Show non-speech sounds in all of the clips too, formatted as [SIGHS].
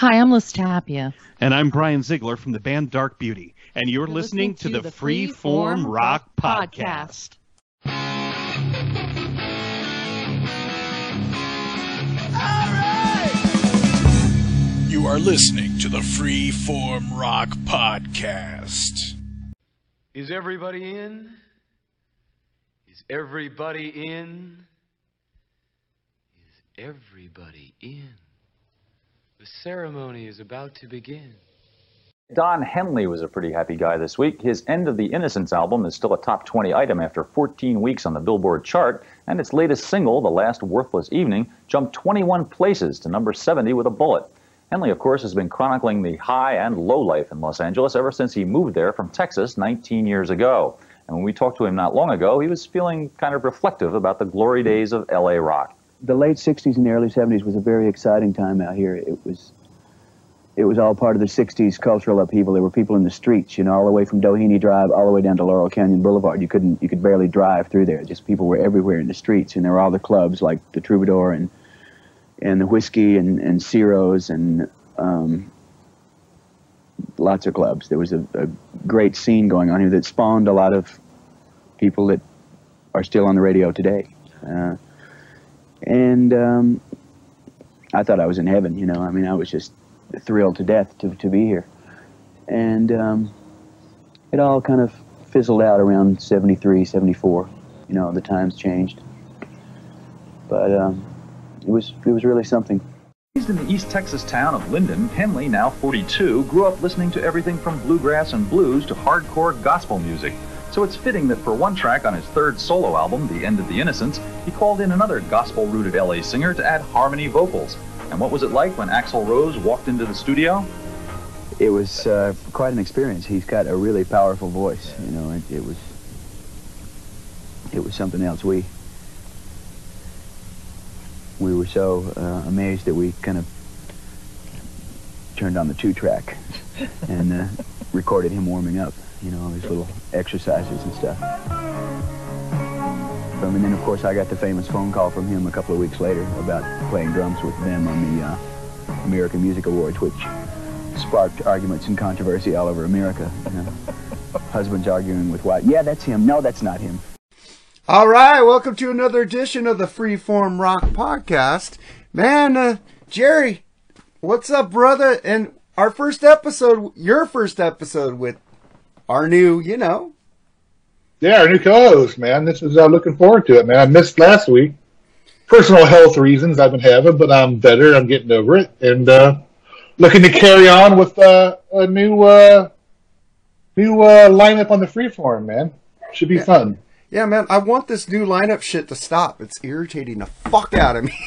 Hi, I'm Liz Tapia. And I'm Brian Ziegler from the band Dark Beauty. And you're, You're listening, to, the Free Form Rock Podcast. You are listening to the Free Form Rock Podcast. Is everybody in? Is everybody in? Is everybody in? The ceremony is about to begin. Don Henley was a pretty happy guy this week. His End of the Innocence album is still a top 20 item after 14 weeks on the Billboard chart, and its latest single, The Last Worthless Evening, jumped 21 places to number 70 with a bullet. Henley, of course, has been chronicling the high and low life in Los Angeles ever since he moved there from Texas 19 years ago. And when we talked to him not long ago, he was feeling kind of reflective about the glory days of LA rock. The late 60s and the early 70s was a very exciting time out here. It was it was all part of the 60s cultural upheaval. There were people in the streets, you know, all the way from Doheny Drive all the way down to Laurel Canyon Boulevard. You couldn't you could barely drive through there. Just people were everywhere in the streets and there were all the clubs like the Troubadour and and the Whisky and and Ciro's and um, lots of clubs. There was a, a great scene going on here that spawned a lot of people that are still on the radio today. Uh, and um, I thought I was in heaven. You know, I mean, I was just thrilled to death to to be here, and um, it all kind of fizzled out around 73, 74. You know, the times changed, but um, it was it was really something. Raised in the East Texas town of Linden, Henley, now 42, grew up listening to everything from bluegrass and blues to hardcore gospel music. So it's fitting that for one track on his third solo album, The End of the Innocence, he called in another gospel-rooted LA singer to add harmony vocals. And what was it like when Axl Rose walked into the studio? It was uh, quite an experience. He's got a really powerful voice. You know, it, it was it was something else. We we were so uh, amazed that we kind of turned on the two track [LAUGHS] and uh, recorded him warming up. You know, all his little exercises and stuff. Um, and then, of course, I got the famous phone call from him a couple of weeks later about playing drums with them on the uh, American Music Awards, which sparked arguments and controversy all over America. You know, husbands arguing with wives. Yeah, that's him. No, that's not him. All right, welcome to another edition of the Freeform Rock Podcast. Man, uh, Jerry, what's up, brother? And our first episode, your first episode with our new, you know, Yeah, our new co-host, man. This is uh, looking forward to it, man. I missed last week, personal health reasons I've been having, but I'm better. I'm getting over it, and uh, looking to carry on with uh, a new uh, new uh, lineup on the freeform, man. Should be fun. yeah, man, I want this new lineup shit to stop. It's irritating the fuck out of me.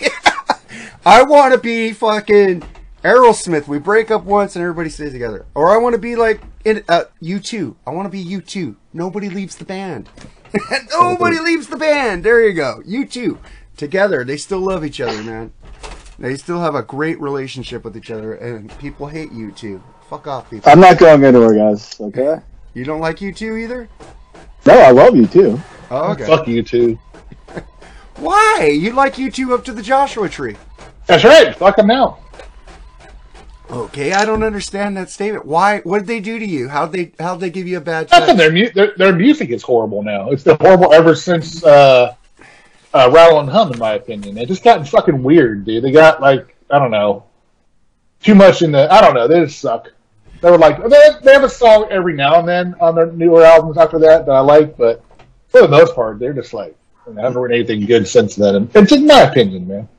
[LAUGHS] I want to be fucking Aerosmith. We break up once and everybody stays together. Or I want to be like in, uh, U2. I want to be U2. Nobody leaves the band. [LAUGHS] Nobody leaves the band. There you go. U2. Together. They still love each other, man. They still have a great relationship with each other, and people hate U2. Fuck off, people. I'm not going anywhere, guys. Okay. You don't like U2 either? No, I love you too. Oh, okay. Fuck you too. [LAUGHS] Why? You like you two up to the Joshua Tree. That's right. Fuck them now. Okay, I don't understand that statement. Why? What did they do to you? How'd they? How'd they give you a bad Nothing. Their, mu- their their music is horrible now. It's been horrible ever since uh, uh, Rattle and Hum, in my opinion. It just gotten fucking weird, dude. They got like I don't know, too much in the. I don't know. They just suck. They were like they, they have a song every now and then on their newer albums after that that I like, but for the most part, they're just like I haven't heard anything good since then. It's in my opinion, man.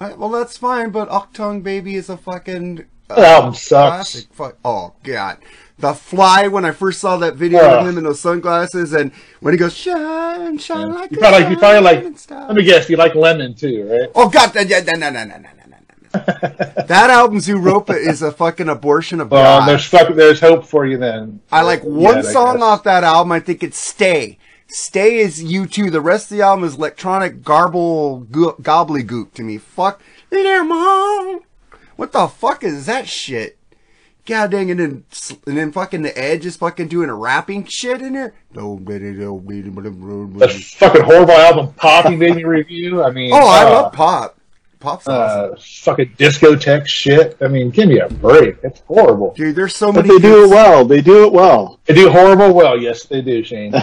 Alright, well, that's fine, but Achtung Baby is a fucking uh, album sucks. Classic. Oh god. The Fly. When I first saw that video uh, of him in those sunglasses, and when he goes shine, shine yeah. like you probably, like, you probably like. Let me guess. You like Lemon too, right? Oh God! No, no, no, no, no, no. [LAUGHS] that album Zooropa is a fucking abortion of well, God. There's there's hope for you then. I like one yeah, song off that album. I think it's Stay. Stay is you two. The rest of the album is electronic garble go- goop to me. Fuck. What the fuck is that shit? God dang, and then, and then fucking the Edge is fucking doing a rapping shit in there. The fucking horrible album Poppy made me review. I mean, Oh, I uh, love pop. Pop's uh, awesome. fucking discotheque shit. I mean, give me a break. It's horrible. Dude, there's so many But many. they do it well. They do it well. They do horrible well. Yes, they do, Shane. [LAUGHS]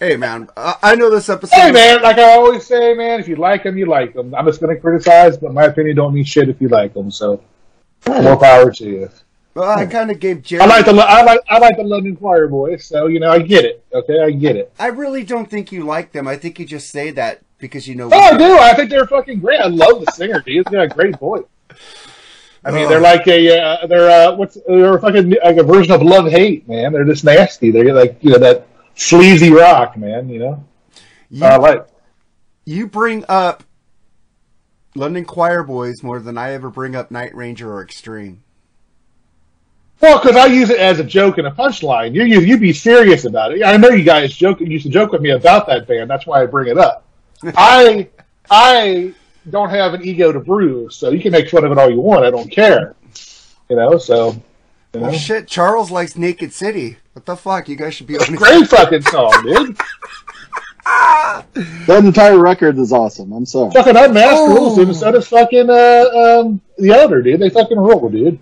Hey, man, I, know this episode. hey, man, like I always say, man, if you like them, you like them. I'm just going to criticize, but my opinion don't mean shit if you like them. So, more power to you. Well, I kind of gave Jerry. I like the I like I like the London Quireboys, so you know I get it. Okay, I get it. I really don't think you like them. I think you just say that because you know. Oh, I do. I think they're fucking great. I love the singer, dude. He's got a great voice. I mean, they're like a uh, they're uh, what's they're fucking like a version of Love Hate, man. They're just nasty. They're like you know that sleazy rock, man. You know, You, I like. you bring up London Quireboys more than I ever bring up Night Ranger or Extreme. Well, because I use it as a joke and a punchline. You you you be serious about it. I know you guys joke used to joke with me about that band. That's why I bring it up. [LAUGHS] I I don't have an ego to bruise, so you can make fun of it all you want. I don't care. You know, so you know. Well, shit, Charles likes Naked City. What the fuck? You guys should be on. great [LAUGHS] fucking song, dude. [LAUGHS] That entire record is awesome. I'm sorry. Fucking Unmasked Oh. rules, dude. Instead of fucking uh, um, the other dude, they fucking rule, dude.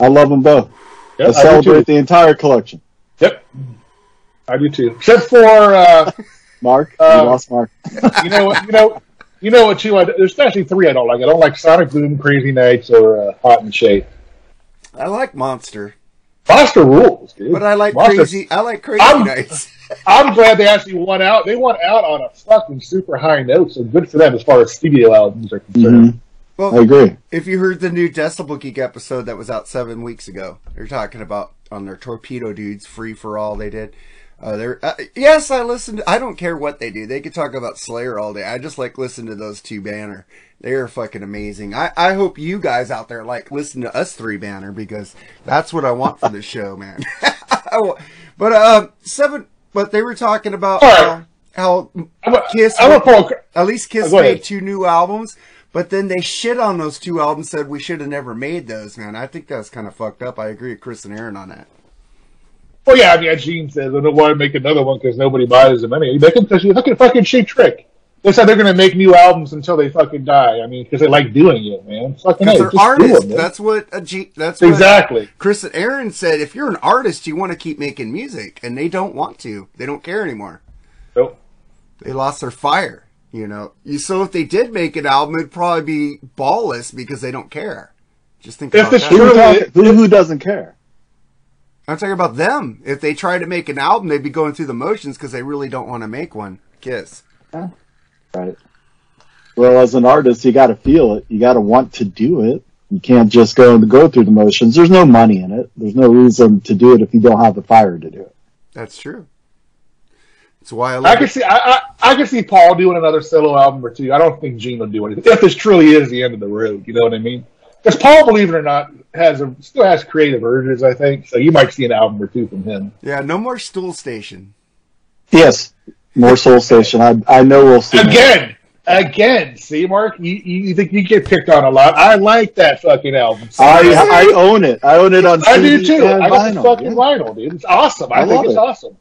I love them both. Yep, I I celebrate too. the entire collection. Yep, I do too. Except for uh, [LAUGHS] Mark, Uh, you lost Mark. you know what you know. You know what? Two. I, there's actually three I don't like. I don't like Sonic Boom, Crazy Nights, or uh, Hot and Shade. I like Monster, Monster rules, dude. but I like Monster- Crazy. I like Crazy I'm- Nights. [LAUGHS] I'm glad they actually won out. They won out on a fucking super high note, so good for them as far as studio albums are concerned. Mhm. Well, I agree. if you heard the new Decibel Geek episode that was out seven weeks ago, they're talking about on their Torpedo Dudes Free for All they did. Uh, they're uh, yes, I listened. I don't care what they do. They could talk about Slayer all day. I just like listen to those two banner. They are fucking amazing. I, I hope you guys out there like listen to us three banner because that's what I want for the show, man. [LAUGHS] but uh, seven. But they were talking about All how, how I'm a, Kiss. I'm a pro. At least Kiss Oh, go ahead. made two new albums, but then they shit on those two albums, said we should have never made those, man. I think that's kind of fucked up. I agree with Chris and Aaron on that. Well, yeah, I mean, as Gene says, I don't want to make another one because nobody buys them anyway. You make them because you fucking fucking cheap trick. They said they're going to make new albums until they fucking die. I mean, because they like doing it, man. Fucking hey, they're artists. them, that's what a G, that's what exactly. Chris and Aaron said. If you're an artist, you want to keep making music, and they don't want to. They don't care anymore. Nope. They lost their fire. You know. You so if they did make an album, it'd probably be ballless because they don't care. Just think If about the that. Who, who, who doesn't care? I'm talking about them. If they try to make an album, they'd be going through the motions because they really don't want to make one. Kiss. Right. Well, as an artist, you got to feel it. You got to want to do it. You can't just go and go through the motions. There's no money in it. There's no reason to do it if you don't have the fire to do it. That's true. That's why I I love can it. see. I, I I can see Paul doing another solo album or two. I don't think Gene will do anything. If this truly is the end of the road, you know what I mean? Because Paul, believe it or not, has a still has creative urges. I think so. You might see an album or two from him. Yeah, no more Soul Station. Yes, more Soul Station. I I know we'll see more. Again, again. See, Mark, you, you you think you get picked on a lot? I like that fucking album. I I own it. I own it on I do too. and I got the vinyl. fucking Yeah, vinyl, dude. It's awesome. I, I think love it's it. awesome.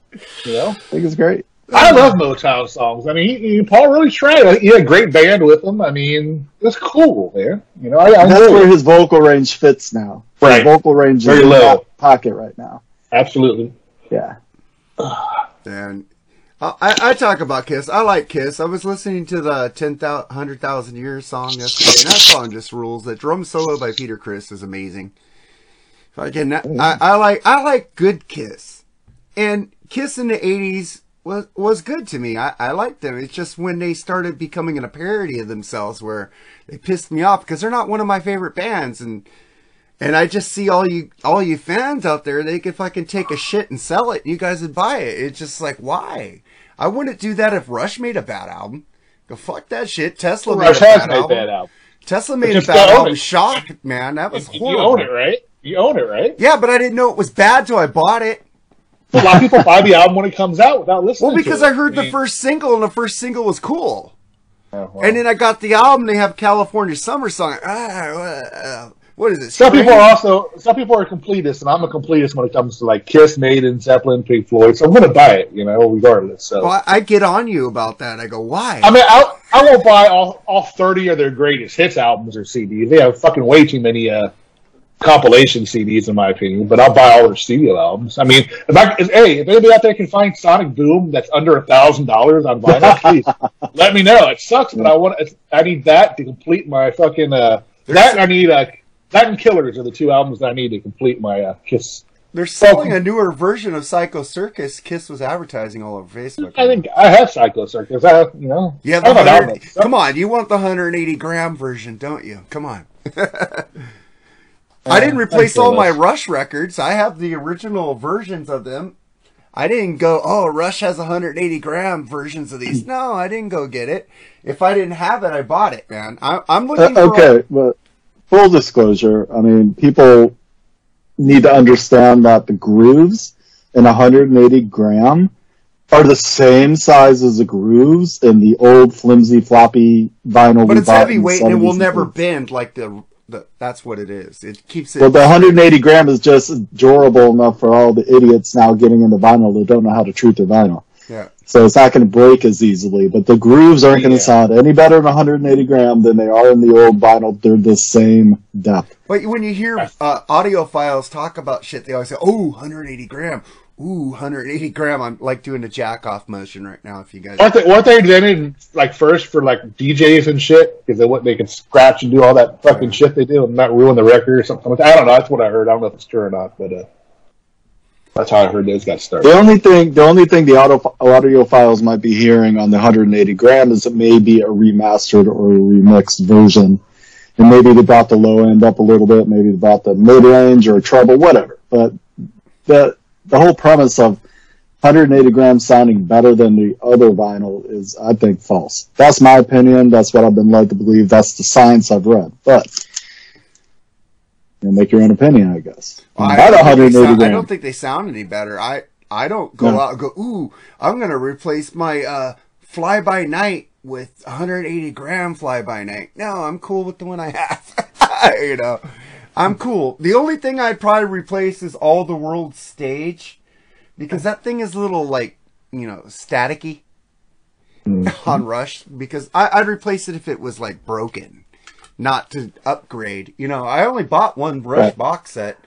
You know, I think it's great. I love Motown songs. I mean, he, he, Paul really tried. He had a great band with him. I mean, it's cool, man. You know, I, I That's enjoy where it. his vocal range fits now. Right. His vocal range Very is in low. pocket right now. absolutely. Yeah. [SIGHS] And I, I I talk about Kiss. I like Kiss. I was listening to the 10,000, 100,000 Years song yesterday, and that song just rules. That drum solo by Peter Criss is amazing. Again, I, I like I like good Kiss, and Kiss in the '80s was was good to me. I, I liked them. It's just when they started becoming in a parody of themselves, where they pissed me off because they're not one of my favorite bands, and and I just see all you all you fans out there, they could fucking take a shit and sell it, and you guys would buy it. It's just like why? I wouldn't do that if Rush made a bad album. Go fuck that shit. Tesla Rush made a has bad made album. album. Tesla made a bad album. it. Shock, man, that was horrible. You own it, right? You own it, right? Yeah, but I didn't know it was bad till I bought it. A lot of people buy the album when it comes out without listening. Well, because to it. I heard the mean, first single, and the first single was cool. oh, well. And then I got the album. They have California Summer Song. Ah, uh, What is it? Some people are also some people are completists, and I'm a completist when it comes to like Kiss, Maiden, Zeppelin, Pink Floyd. So I'm gonna buy it, you know, regardless. So Well, I, I get on you about that. I go, why? I mean, I I won't buy all all 30 of their greatest hits albums or CDs. They have fucking way too many uh, compilation CDs, in my opinion. But I'll buy all their studio albums. I mean, if I if, hey, if anybody out there can find Sonic Boom that's under a thousand dollars on vinyl, [LAUGHS] please let me know. It sucks, but I want I need that to complete my fucking uh, that and I need uh, that and Killers are the two albums that I need to complete my uh, Kiss. They're selling a newer version of Psycho Circus. Kiss was advertising all over Facebook. I think I have Psycho Circus. I have, you know You have I the have an 100, album. come on, you want the 180 gram version, don't you? Come on. [LAUGHS] I didn't replace all my Rush records. I have the original versions of them. I didn't go, oh, Rush has 180 gram versions of these. [CLEARS THROAT] No, I didn't go get it. If I didn't have it, I bought it, man. I, I'm Uh, looking for. okay, but full disclosure, I mean, people need to understand that the grooves in 180 gram are the same size as the grooves in the old flimsy floppy vinyl. But it's bought in the heavyweight and it will never bend like the, That's what it is. It keeps it. Well, the 180 gram is just durable enough for all the idiots now getting into vinyl that don't know how to treat their vinyl. Yeah. So it's not going to break as easily, but the grooves aren't going Yeah. to sound any better in 180 gram than they are in the old vinyl. They're the same depth. But when you hear uh, audiophiles talk about shit, they always say, "Oh, 180 gram." Ooh, 180 gram. I'm like doing a jack off motion right now. If you guys, Weren't they, weren't they invented like first for like DJs and shit because they what they can scratch and do all that fucking shit they do and not ruin the record or something? like that? I don't know. That's what I heard. I don't know if it's true or not, but uh, that's how I heard those got started. The only thing, the only thing the audio audiophiles might be hearing on the 180 gram is it may be a remastered or a remixed version, and maybe they brought the low end up a little bit, maybe they brought the mid range or treble, whatever. But the the whole premise of 180 grams sounding better than the other vinyl is, I think, false. That's my opinion. That's what I've been led to believe. That's the science I've read. But you make your own opinion, I guess. I, About don't think they 180 sound, I don't think they sound any better. I I don't go No. out and go, ooh, I'm gonna replace my uh, fly by night with 180 gram fly by night. No, I'm cool with the one I have. [LAUGHS] you know, I'm cool. The only thing I'd probably replace is all the world stage because that thing is a little like you know staticky Mm-hmm. on Rush. Because I, I'd replace it if it was like broken, not to upgrade. You know, I only bought one Rush Right. box set.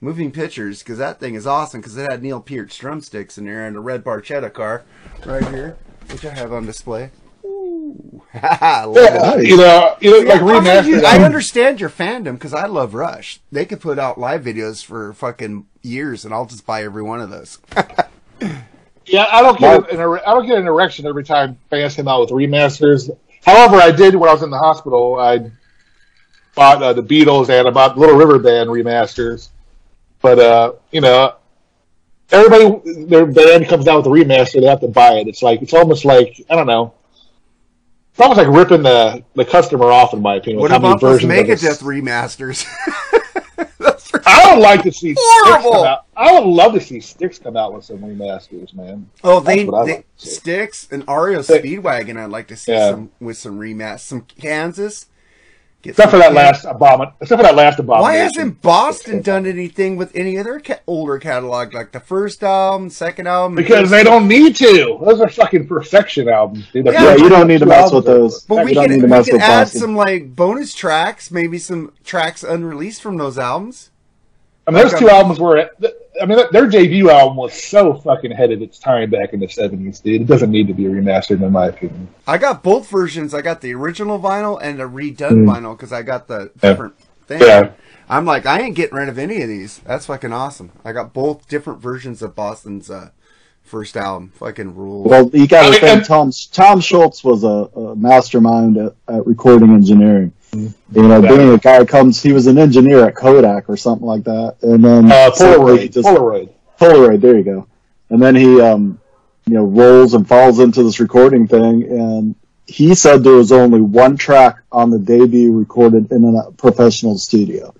Moving Pictures, because that thing is awesome, because it had Neil Peart drumsticks in there and a red Barchetta car right here, which I have on display. Ooh. I love Yeah, it. [LAUGHS] you know, you know, Yeah, I, remastered. you- I understand your fandom because I love Rush. They could put out live videos for fucking years, and I'll just buy every one of those. [LAUGHS] Yeah, I don't get an, I don't get an erection every time bands come out with remasters. However, I did when I was in the hospital. I bought uh, the Beatles and I bought Little River Band remasters. But uh, you know, everybody their band comes out with a remaster, they have to buy it. It's like it's almost like I don't know. It's almost like ripping the, the customer off, in my opinion. what about those versions of this- Megadeth remasters? [LAUGHS] I would like to see Horrible! come out. I would love to see Styx come out with some remasters, man. oh, they, they like. Styx and REO Speedwagon. I'd like to see Yeah. some with some remas, some Kansas. Get Except for that Kan- last abomin. Except for that last abomination. Why hasn't Boston done anything with any other ca- older catalog, like the first album, second album? Because they don't need to. Those are fucking perfection albums, dude. Yeah, Yeah, you don't need to mess with those. But we you don't need to we mess could add Boston. some like bonus tracks, maybe some tracks unreleased from those albums. I mean, those Like, two um, albums were. I mean, their debut album was so fucking ahead of its time back in the seventies, dude. It doesn't need to be remastered, in my opinion. I got both versions. I got the original vinyl and a redone vinyl because I got the different thing. Mm. Yeah. I'm like, I ain't getting rid of any of these. That's fucking awesome. I got both different versions of Boston's uh, first album. Fucking rule. Well, you got to mean, think Tom Tom Scholz was a, a mastermind at, at recording engineering. You know, Yeah. being a guy comes, he was an engineer at Kodak or something like that, and then Uh, Polaroid. just- Polaroid. Polaroid, there you go. And then he, um, you know, rolls and falls into this recording thing, and he said there was only one track on the debut recorded in a professional studio,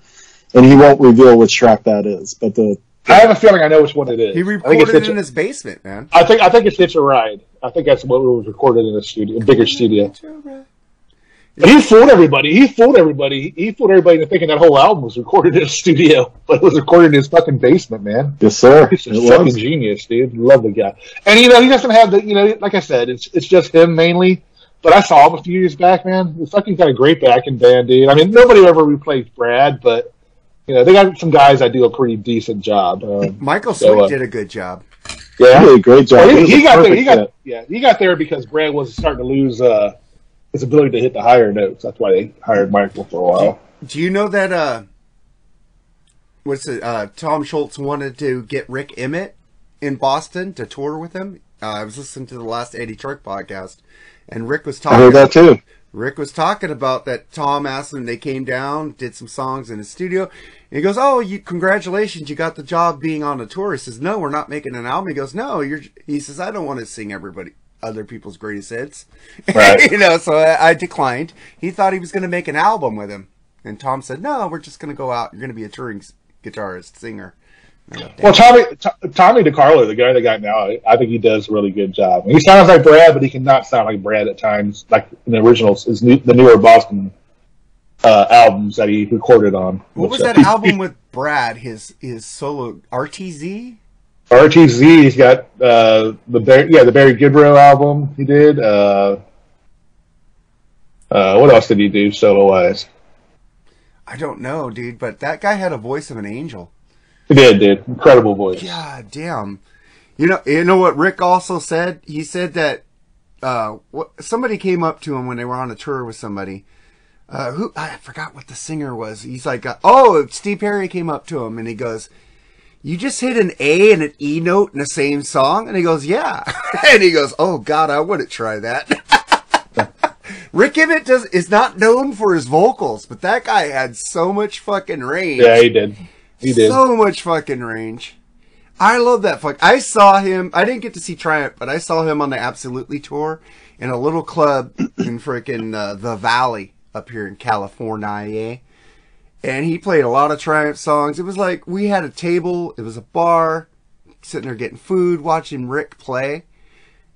and he won't reveal which track that is. But the I have a feeling I know which one it is. he recorded it Hitch- in his basement, man. I think I think it's Hitch a Ride. I think that's what was recorded in a studio, a bigger studio. But he fooled everybody. He fooled everybody. He fooled everybody into thinking that whole album was recorded in a [LAUGHS] studio, but it was recorded in his fucking basement, man. Yes, sir. He's a It fucking was. genius, dude. Love the guy. And you know, he doesn't have the you know, like I said, it's it's just him mainly. But I saw him a few years back, man. He's fucking got a great backing band, dude. I mean, nobody ever replaced Brad, but you know, they got some guys that do a pretty decent job. Um, [LAUGHS] Michael So, Sweet uh, did a good job. Yeah, He yeah, did a great job. Well, he, was he got there. He got yeah. He got there because Brad was starting to lose uh, his ability to hit the higher notes. That's why they hired Michael for a while. Do you know that uh what's it uh Tom Scholz wanted to get Rik Emmett in Boston to tour with him? Uh, I was listening to the last Eddie Trunk podcast and Rick was talking. I heard that too. Rick was talking about that Tom asked him they came down, did some songs in his studio. And he goes, "Oh, you congratulations, you got the job being on a tour." He says, "No, we're not making an album." He goes, "No, you're." He says, "I don't want to sing everybody other people's greatest hits." [LAUGHS] Right. you know, so I, I declined. He thought he was going to make an album with him, and Tom said, "No, we're just going to go out. You're going to be a touring guitarist, singer." Well. Tommy T- Tommy DeCarlo, the guy they got now, I- I think he does a really good job. He sounds like Brad, but he cannot sound like Brad at times, like in the originals, his new, the newer Boston uh, albums that he recorded on. what was that album with Brad? His his solo RTZ. RTZ, he's got uh, the Barry, yeah the Barry Goudreau album he did. Uh, uh, what else did he do solo wise? I don't know, dude, but that guy had a voice of an angel. He did, dude. Incredible voice. God damn. You know, you know what Rick also said? He said that uh, somebody came up to him when they were on a tour with somebody. Uh, who I forgot what the singer was. He's like, uh, oh, Steve Perry came up to him and he goes, "You just hit an A and an E note in the same song?" And he goes, "Yeah." [LAUGHS] and he goes, "Oh God, I wouldn't try that." [LAUGHS] Rik Emmett does is not known for his vocals, but that guy had so much fucking range. Yeah, he did. He did. So much fucking range. I love that fuck. I saw him. I didn't get to see Triumph, but I saw him on the Absolutely tour in a little club in frickin' uh, the Valley up here in California. And he played a lot of Triumph songs. It was like we had a table. It was a bar, sitting there getting food, watching Rick play.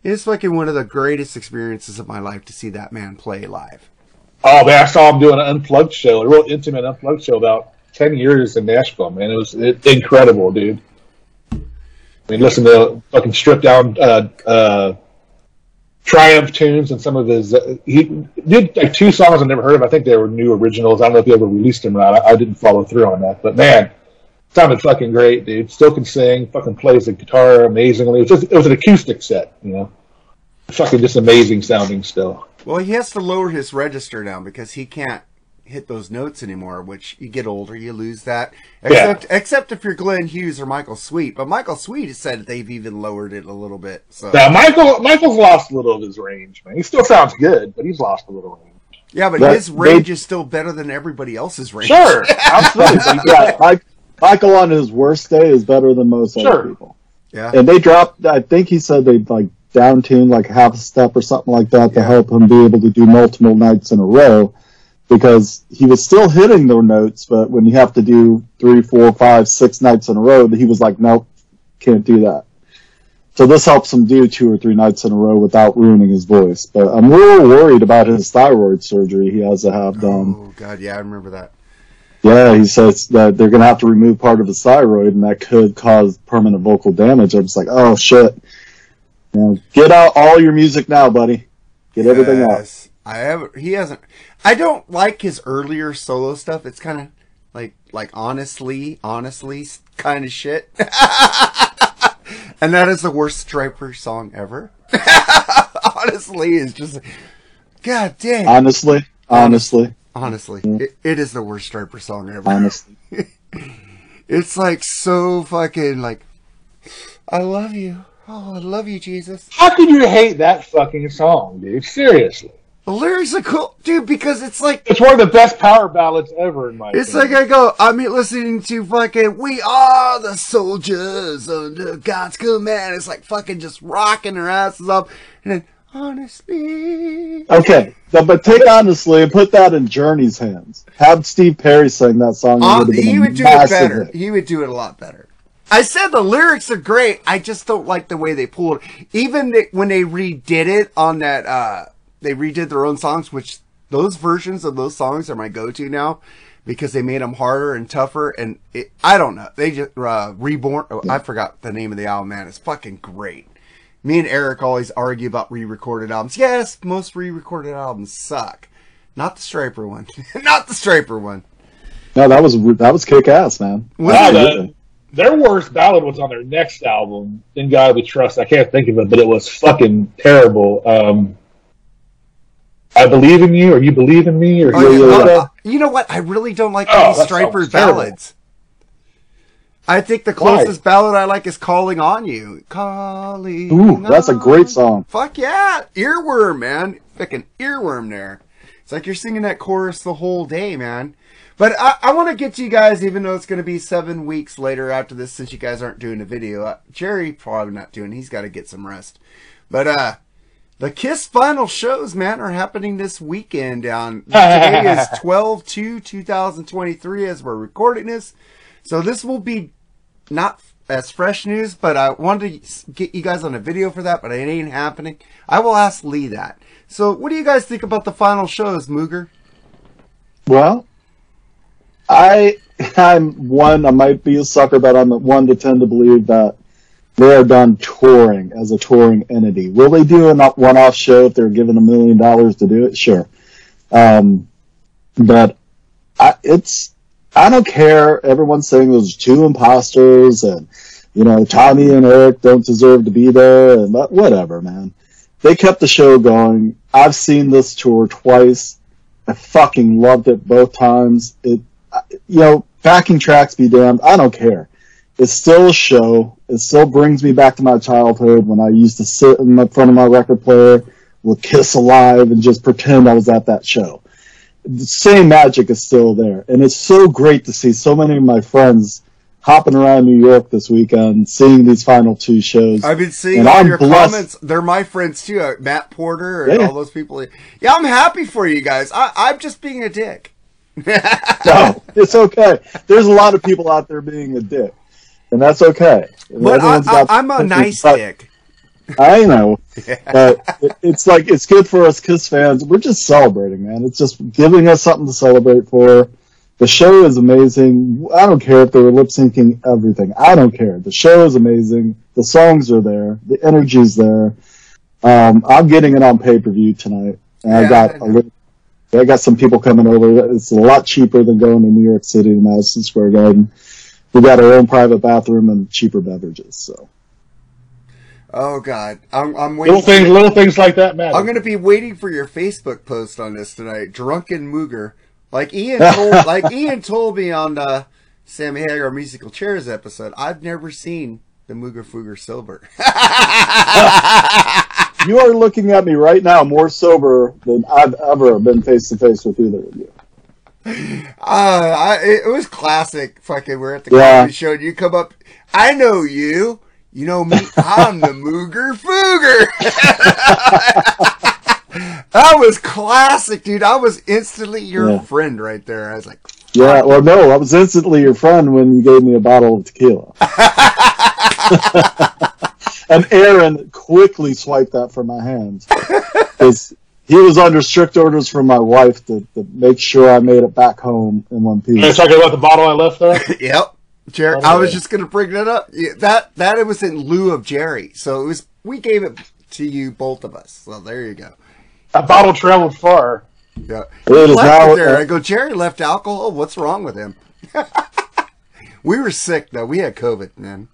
It's fucking one of the greatest experiences of my life to see that man play live. Oh man, I saw him doing an unplugged show, a real intimate unplugged show about ten years in Nashville. Man, it was it, incredible, dude. I mean, listen to fucking stripped down uh, uh, Triumph tunes and some of his. Uh, he did like two songs I've never heard of. I think they were new originals. I don't know if he ever released them or not. I, I didn't follow through on that, but man, sounded fucking great, dude. Still can sing. Fucking plays the guitar amazingly. It was just, it was an acoustic set, you know. Fucking just amazing sounding still. Well, he has to lower his register now because he can't hit those notes anymore. Which you get older, you lose that. Except, except if you're Glenn Hughes or Michael Sweet. But Michael Sweet has said they've even lowered it a little bit. So Michael Michael's lost a little of his range, man. He still sounds good, but he's lost a little range. yeah, but That- his range is still better than everybody else's range. Sure, absolutely. [LAUGHS] but Yeah, Mike, Michael on his worst day is better than most Sure. other people. Yeah. And they dropped. I think he said they like down tune like half a step or something like that to help him be able to do multiple nights in a row, because he was still hitting the notes, but when you have to do three, four, five, six nights in a row, he was like, nope, can't do that. So this helps him do two or three nights in a row without ruining his voice. But I'm a little worried about his thyroid surgery he has to have done. Oh God, yeah, I remember that. Yeah, he says that they're going to have to remove part of his thyroid, and that could cause permanent vocal damage. I'm just like, oh shit. You know, get out all your music now, buddy. Get everything out. Yes. I have. He hasn't. I don't like his earlier solo stuff. It's kind of like like honestly, honestly kind of shit. [LAUGHS] and that is the worst Stryper song ever. [LAUGHS] honestly, is just. God damn. Honestly, honestly, honestly, mm-hmm. it, it is the worst Stryper song ever. honestly. [LAUGHS] It's like so fucking like. I love you. Oh, I love you, Jesus. How can you hate that fucking song, dude? Seriously, The lyrics are cool, dude, because it's like it's one of the best power ballads ever in my. It's like. I go, I'm listening to fucking We Are the Soldiers under God's command. It's like fucking just rocking their asses up. And then, honestly. Okay, so, but take honestly and put that in Journey's hands. Have Steve Perry sing that song. Uh, it would have been he would do it better. hit. He would do it a lot better. I said the lyrics are great. I just don't like the way they pulled. Even the, when they redid it on that, uh, they redid their own songs, which those versions of those songs are my go-to now because they made them harder and tougher. And it, I don't know, they just uh, reborn. Oh, I forgot the name of the album. Man, it's fucking great. Me and Eric always argue about re-recorded albums. Yes, most re-recorded albums suck. Not the Stryper one. [LAUGHS] Not the Stryper one. No, that was that was kick ass, man. Wow, the- their worst ballad was on their next album, In God We Trust. I can't think of it, but it was fucking terrible. Um, I believe in you, or you believe in me, or Oh, yeah. uh, you know what? I really don't like Oh, any that Stryper ballads. I think the Why? closest ballad I like is "Calling on You." Calling. Ooh, that's a great song. Fuck yeah, earworm, man. Fucking earworm there. It's like you're singing that chorus the whole day, man. But I, I want to get to you guys, even though it's going to be seven weeks later after this, since you guys aren't doing a video. Uh, Jerry probably not doing. He's got to get some rest. But uh, the Kiss final shows, man, are happening this weekend. On [LAUGHS] today is 12 2 2023 as we're recording this. So this will be not as fresh news, but I wanted to get you guys on a video for that, but it ain't happening. I will ask Lee that. So what do you guys think about the final shows, Mooger? Well, I [LAUGHS] I'm one. I might be a sucker, but I'm one to tend to believe that they are done touring as a touring entity. Will they do a one-off show if they're given a million dollars to do it? Sure, um, but I, it's I don't care. Everyone's saying there's two imposters, and you know Tommy and Eric don't deserve to be there, and whatever, man. They kept the show going. I've seen this tour twice. I fucking loved it both times. It, you know, backing tracks be damned. I don't care. It's still a show. It still brings me back to my childhood when I used to sit in the front of my record player with Kiss Alive and just pretend I was at that show. The same magic is still there. And it's so great to see so many of my friends hopping around New York this weekend, seeing these final two shows. I've been seeing And all I'm your blessed. comments. They're my friends too. uh, Matt Porter and Yeah. all those people. Yeah, I'm happy for you guys. I, I'm just being a dick. [LAUGHS] No, it's okay. There's a lot of people out there being a dick, and that's okay. But I, I'm a nice dick. I know, [LAUGHS] but it- it's like it's good for us Kiss fans. We're just celebrating, man. It's just giving us something to celebrate for. The show is amazing. I don't care if they were lip syncing everything. I don't care. The show is amazing. The songs are there. The energy's there. Um, I'm getting it on pay per view tonight, and I got I a little. I got some people coming over. It's a lot cheaper than going to New York City to Madison Square Garden. We got our own private bathroom and cheaper beverages. So Oh God, I'm, I'm waiting. little things, little things like that matter. I'm going to be waiting for your Facebook post on this tonight. Drunken Mooger, like Ian [LAUGHS] told, like Ian told me on the Sammy Hagar musical chairs episode. I've never seen the Mooger Fooger Silver. [LAUGHS] you are looking at me right now more sober than I've ever been face to face with either of you. Uh, I, it was classic. Fucking, we're at the Yeah. comedy show. And you come up. I know you. You know me. I'm the Mooger Fooger. [LAUGHS] that was classic, dude. I was instantly your Yeah. friend right there. I was like, Yeah, well, no, I was instantly your friend when you gave me a bottle of tequila. [LAUGHS] and Aaron quickly swiped that from my hands. [LAUGHS] he was under strict orders from my wife to, to make sure I made it back home in one You're piece. talking about the bottle I left there. [LAUGHS] Yep. Jerry, Oh, I was just gonna bring that up. Yeah, That that it was in lieu of Jerry, so it was we gave it to you both of us. So there you go. That bottle traveled far. Yeah, It is left now- it there. I go, Jerry left alcohol. What's wrong with him? [LAUGHS] we were sick though. We had COVID, man.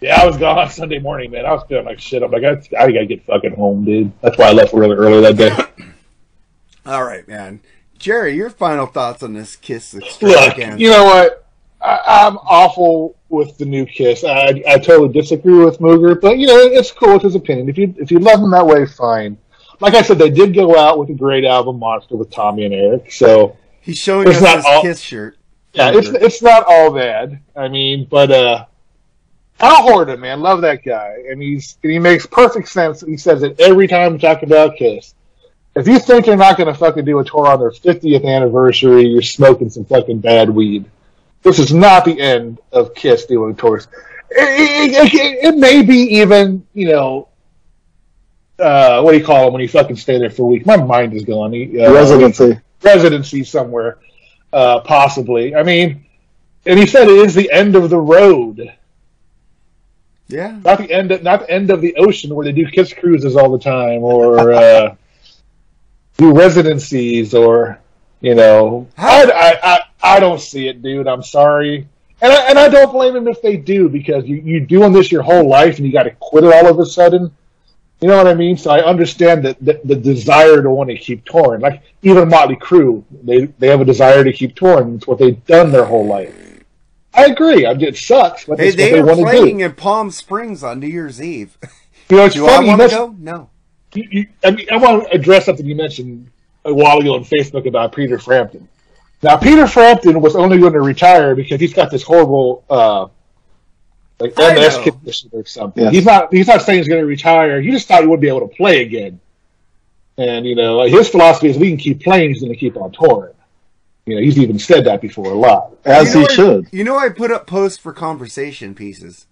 Yeah, I was gone [LAUGHS] Sunday morning, man. I was feeling like shit. I'm like, I, I gotta get fucking home, dude. That's why I left really early that day. [COUGHS] All right, man. Jerry, your final thoughts on this Kiss Look, you know what? I, I'm awful with the new Kiss. I, I totally disagree with Mooger, but you know it's cool. with his opinion. If you if you love him that way, fine. Like I said, they did go out with a great album, Monster, with Tommy and Eric. So He's showing us his all- Kiss shirt. yeah, it's it's not all bad. I mean, but uh, Al Horton, man, love that guy, and he's and he makes perfect sense. He says it every time we talk about Kiss. If you think they're not going to fucking do a tour on their 50th anniversary, you're smoking some fucking bad weed. This is not the end of Kiss doing tours. It, it, it, it may be even, you know, uh, what do you call them when you fucking stay there for a week? My mind is gone. Uh, Residency. residency somewhere, uh, possibly. I mean, and he said it is the end of the road, Yeah. not the end, of, not the end of the ocean where they do kiss cruises all the time, or [LAUGHS] uh, do residencies, or you know, I, I, I, I don't see it, dude. I'm sorry. And I, and I don't blame them if they do because you you doing this your whole life and you got to quit it all of a sudden. You know what I mean? So I understand that the, the desire to want to keep touring. Like even Motley Crue, they they have a desire to keep touring. It's what they've done their whole life. I agree. I mean, it sucks, but Hey, it's they they were playing do. in Palm Springs on New Year's Eve. You know, it's Do funny. You want to mentioned, go? No. you, you, I, mean, I want to address something you mentioned a while ago on Facebook about Peter Frampton. Now, Peter Frampton was only going to retire because he's got this horrible, uh, like MS condition or something. Yeah. He's not. He's not saying he's going to retire. He just thought he wouldn't be able to play again. And you know, like his philosophy is, we can keep playing. He's going to keep on touring. You know, he's even said that before a lot. As you know he I- should. You know, I put up posts for conversation pieces.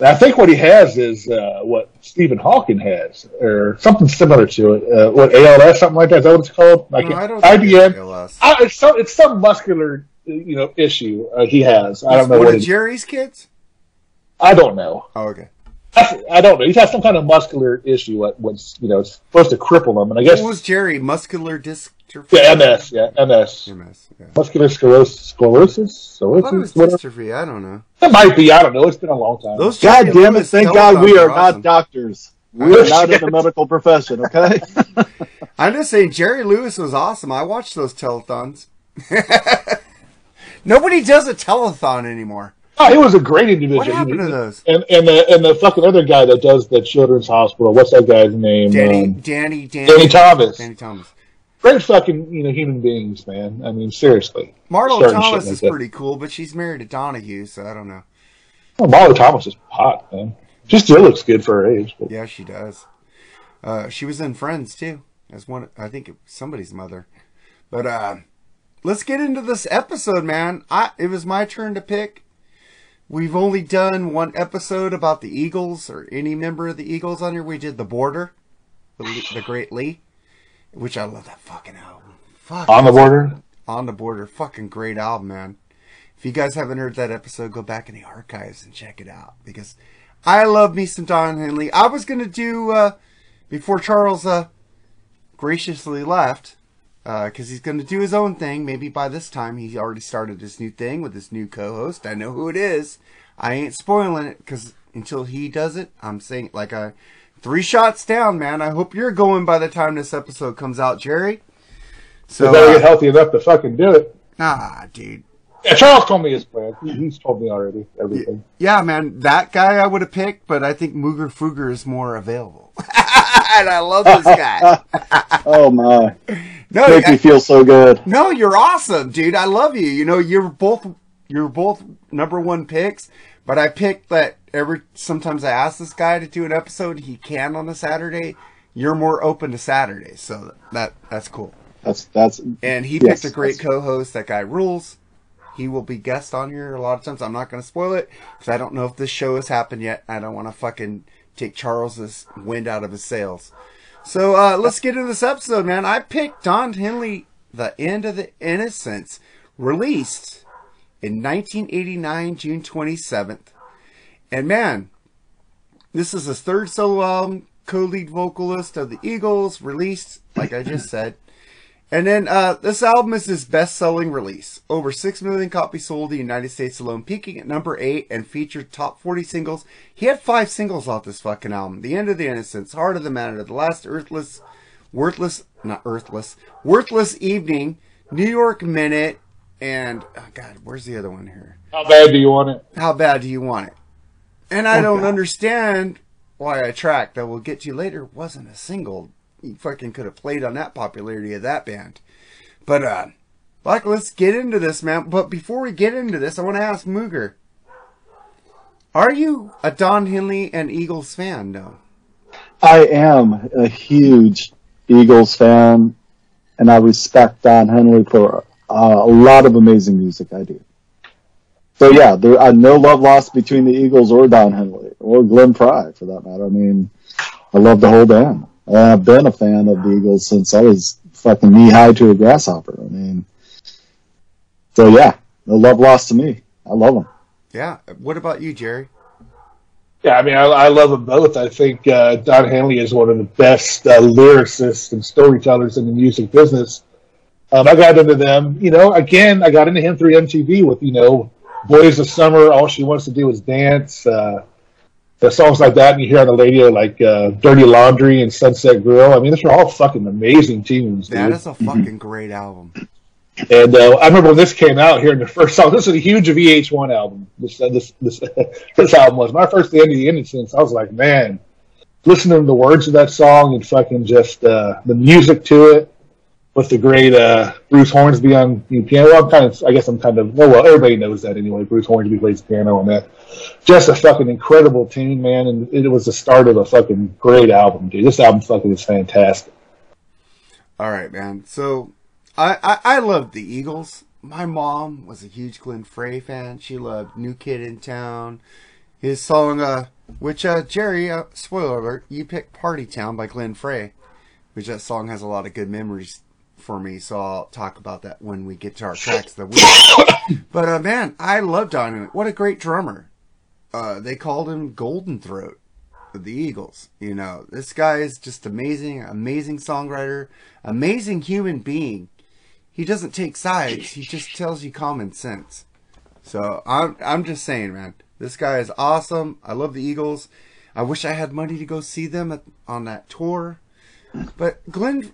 I think what he has is uh, what Stephen Hawking has, or something similar to it. Uh, what ALS, something like that. Is that what it's called? Like No, I don't think it's IBM. ALS. I, it's some it's some muscular you know issue uh, he has. I don't know what. Jerry's kids? I don't know. Oh, okay. I don't know. He's had some kind of muscular issue. What was you know supposed to cripple him, and I guess What was Jerry? Muscular dystrophy? Yeah, MS, yeah, MS, MS. Yeah. muscular sclerosis, sclerosis, I thought it was sclerosis. Dystrophy. I don't know. It might be. I don't know. It's been a long time. Those God damn it! Thank God we are awesome. not doctors. We are not in the [LAUGHS] medical profession. Okay. [LAUGHS] I'm just saying, Jerry Lewis was awesome. I watched those telethons. [LAUGHS] Nobody does a telethon anymore. Oh, he was a great individual. What happened He- to those? And and the and the fucking other guy that does the children's hospital. What's that guy's name? Danny, Um, Danny, Danny, Danny Thomas. Danny Thomas. Great fucking you know human beings, man. I mean, seriously. Marlo Starting Thomas like is that. pretty cool, but she's married to Donahue, so I don't know. Well, Marlo Thomas is hot, man. She still looks good for her age. But Yeah, she does. Uh, she was in Friends too, as one. I think it was somebody's mother. But uh, let's get into this episode, man. I it was my turn to pick. We've only done one episode about the Eagles or any member of the Eagles on here. We did the Border, the, the Great Lee, which I love that fucking album. Fuck, on the border. on the Border, fucking great album, man. If you guys haven't heard that episode, go back in the archives and check it out because I love me some Don Henley. I was gonna do uh, before Charles uh, graciously left because he's gonna do his own thing. Maybe by this time he already started his new thing with his new co-host. I know who it is. I ain't spoiling it because until he does it, I'm saying like I three shots down, man. I hope you're going by the time this episode comes out, Jerry. So So better uh, get healthy enough to fucking do it. ah, dude. Yeah, Charles told me his plan. He's told me already everything. Yeah, man, that guy I would have picked, but I think Mooger Fooger is more available. [LAUGHS] and I love this guy. [LAUGHS] oh my! No, Make me feel so good. no, you're awesome, dude. I love you. You know, you're both you're both number one picks, but I picked that every sometimes I ask this guy to do an episode, he can on a Saturday. You're more open to Saturdays, so that that's cool. That's that's And he Yes, picked a great co-host. That guy rules. He will be guest on here a lot of times. I'm not going to spoil it because I don't know if this show has happened yet. I don't want to fucking take Charles's wind out of his sails. So uh, let's get into this episode, man. I picked Don Henley, The End of the Innocence, released in 1989, June 27th. And man, this is his third solo album, co-lead vocalist of the Eagles, released, like I just said. And then uh, this album is his best-selling release. Over six million copies sold in the United States alone, peaking at number eight and featured top 40 singles. He had five singles off this fucking album: "The End of the Innocence," "Heart of the Matter," "The Last Earthless," "Worthless," not "Earthless," "Worthless Evening," "New York Minute," and oh God, where's the other one here? How bad do you want it? How bad do you want it? And I don't understand why a track that we'll get to later wasn't a single. You fucking could have played on that popularity of that band. But uh like let's get into this, man. But before we get into this, I want to ask Mooger. Are you a Don Henley and Eagles fan? No. I am a huge Eagles fan, and I respect Don Henley for uh, a lot of amazing music I do. So yeah, there uh, no love lost between the Eagles or Don Henley or Glenn Frey for that matter. I mean, I love the whole band. I've been a fan of the Eagles since I was fucking knee high to a grasshopper. I mean, so yeah, no love lost to me. I love them. Yeah. What about you, Jerry? Yeah, I mean, I, I love them both. I think uh, Don Henley is one of the best uh, lyricists and storytellers in the music business. Um, I got into them, you know, again, I got into him through MTV with, you know, Boys of Summer, All She Wants to Do Is Dance, uh, the songs like that, and you hear on the radio like uh, Dirty Laundry and Sunset Grill. I mean, those are all fucking amazing tunes. That dude. is a fucking great album. And uh, I remember when this came out here in the first song. This is a huge VH1 album. This uh, this this [LAUGHS] this album was my first End of the Innocence. I was like, man, listening to the words of that song and fucking just uh, the music to it with the great uh, Bruce Hornsby on know, piano. Well, I'm kind of, I guess I'm kind of, well, well, everybody knows that anyway. Bruce Hornsby plays piano on that. Just a fucking incredible tune, man, and it was the start of a fucking great album, dude. This album fucking is fantastic. All right, man. So I, I I loved the Eagles. My mom was a huge Glenn Frey fan. She loved New Kid in Town. His song, uh, which uh, Jerry, uh, spoiler alert, you picked Party Town by Glenn Frey, which that song has a lot of good memories for me. So I'll talk about that when we get to our tracks of the week. [COUGHS] but uh, man, I love Don. Henley. What a great drummer. Uh, they called him Golden Throat of the Eagles. You know, this guy is just amazing, amazing songwriter, amazing human being. He doesn't take sides. He just tells you common sense. So I'm I'm just saying, man, this guy is awesome. I love the Eagles. I wish I had money to go see them at, on that tour. But Glenn,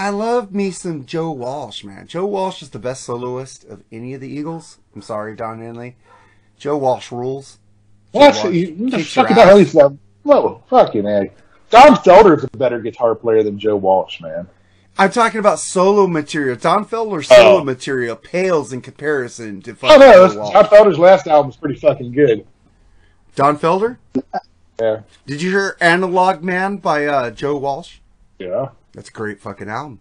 I love me some Joe Walsh, man. Joe Walsh is the best soloist of any of the Eagles. I'm sorry, Don Henley. Joe Walsh rules. Joe What? Walsh You, the kicks your fucking is that? Whoa, fucking egg. Don Felder is a better guitar player than Joe Walsh, man. I'm talking about solo material. Don Felder's solo Oh. material pales in comparison to Oh fucking no, Joe Walsh. Don Felder's last album is pretty fucking good. Don Felder? Yeah, Did you hear Analog Man by uh, Joe Walsh? yeah. That's a great fucking album.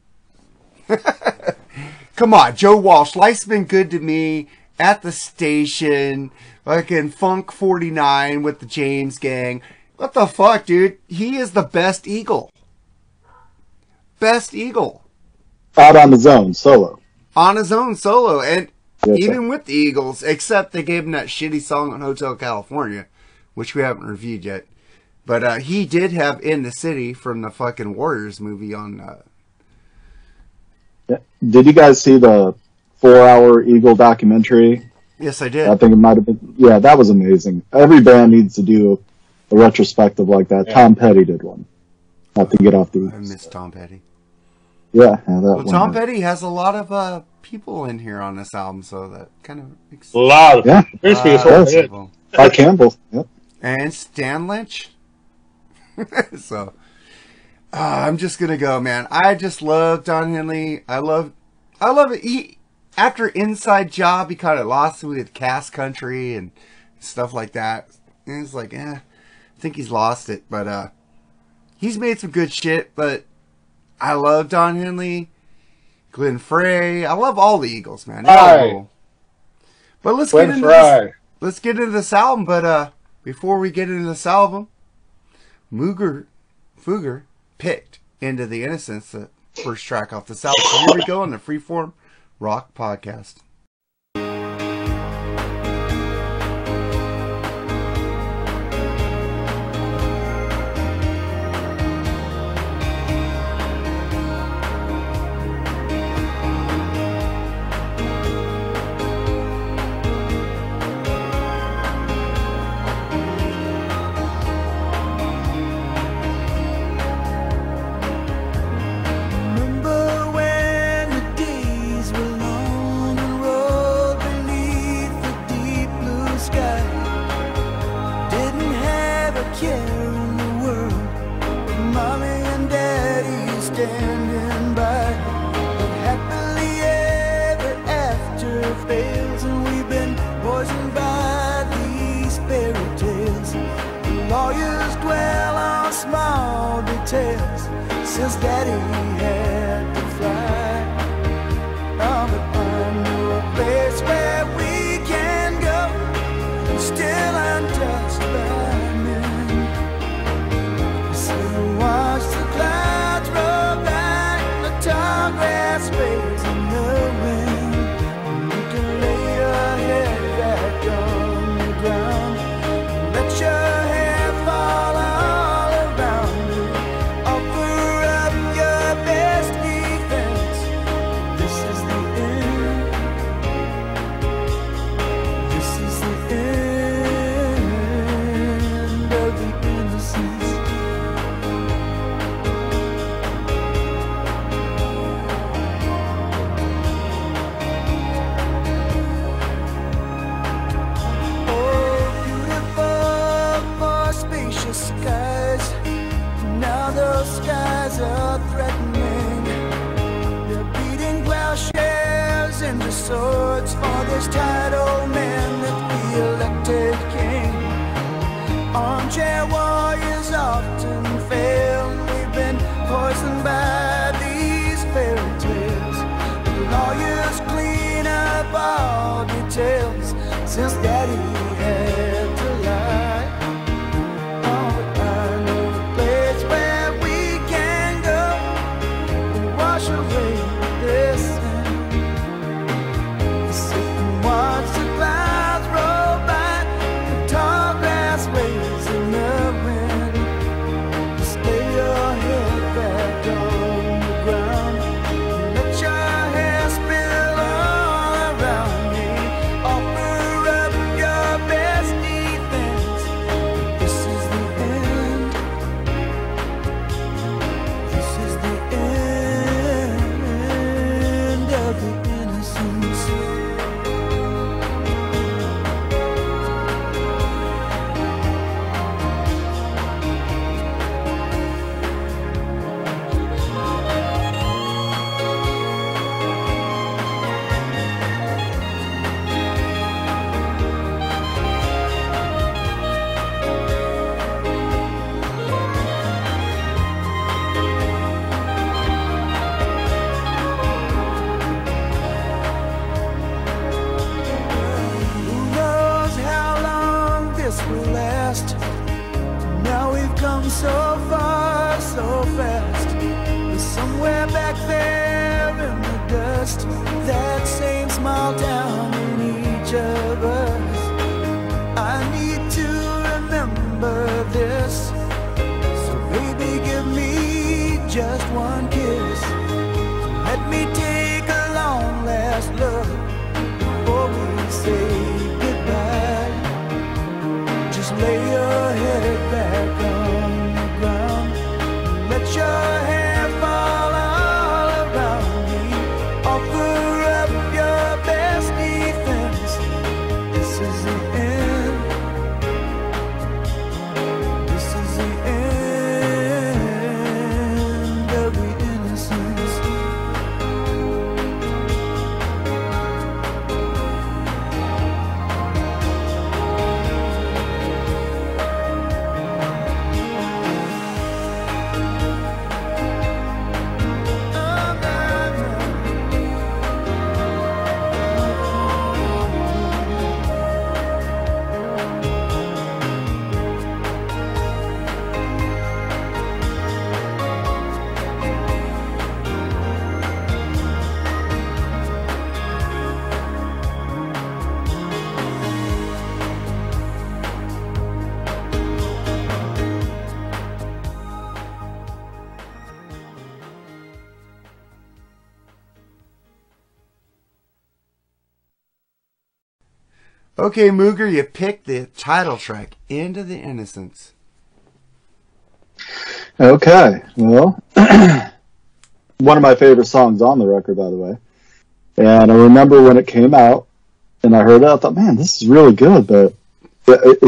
[LAUGHS] Come on, Joe Walsh. Life's been good to me at the station. Fucking Funk 49 with the James Gang. What the fuck, dude? He is the best Eagle. Best Eagle. Out on his own, solo. On his own solo. And Yes, sir. even with the Eagles, except they gave him that shitty song on Hotel California, which we haven't reviewed yet. But uh, he did have In the City from the fucking Warriors movie on. Uh, Did you guys see the four-hour Eagle documentary? yes, I did. I think it might have been. Yeah, that was amazing. Every band needs to do a retrospective like that. Yeah. Tom Petty did one. Not to get off the. I miss Tom Petty. Yeah, yeah that Well, one. Tom Petty has a lot of uh, people in here on this album, so that kind of makes A lot of Yeah. Basically, his uh, whole yes. By Campbell. Yep. and Stan Lynch. [LAUGHS] so uh, I'm just gonna go, man. I just love Don Henley. I love, I love it. He after Inside Job, he kind of lost it with Cass County and stuff like that. And it's like, eh, I think he's lost it. But uh, he's made some good shit. But I love Don Henley, Glenn Frey. I love all the Eagles, man. They're all Right. cool. But let's get Glenn into this let's get into this album. But uh, before we get into this album, Mooger Fooger picked "Into the Innocence," the first track off this album. So here we go on the Freeform Rock Podcast. Since daddy Okay, Mooger, you picked the title track, Into the Innocence. Okay, well, [CLEARS THROAT] one of my favorite songs on the record, by the way. And I remember when it came out, and I heard it, I thought, man, this is really good, but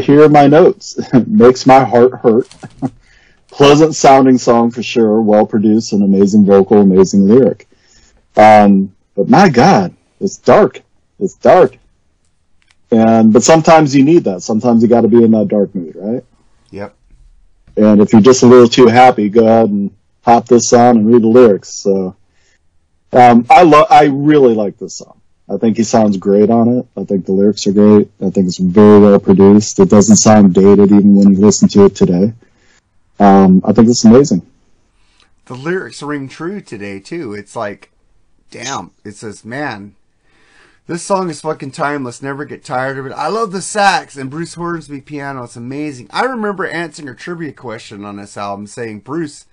here are my notes. [LAUGHS] Makes my heart hurt. [LAUGHS] Pleasant sounding song for sure, well produced, and amazing vocal, amazing lyric. Um, but my God, it's dark. It's dark. And but sometimes you need that. Sometimes you got to be in that dark mood, right? Yep. And if you're just a little too happy, go ahead and pop this on and read the lyrics. So, um, I love, I really like this song. I think he sounds great on it. I think the lyrics are great. I think it's very well produced. It doesn't sound dated even when you listen to it today. Um, I think it's amazing. The lyrics ring true today, too. It's like, damn. It says, man, this song is fucking timeless. Never get tired of it. I love the sax and Bruce Hornsby piano. It's amazing. I remember answering a trivia question on this album saying Bruce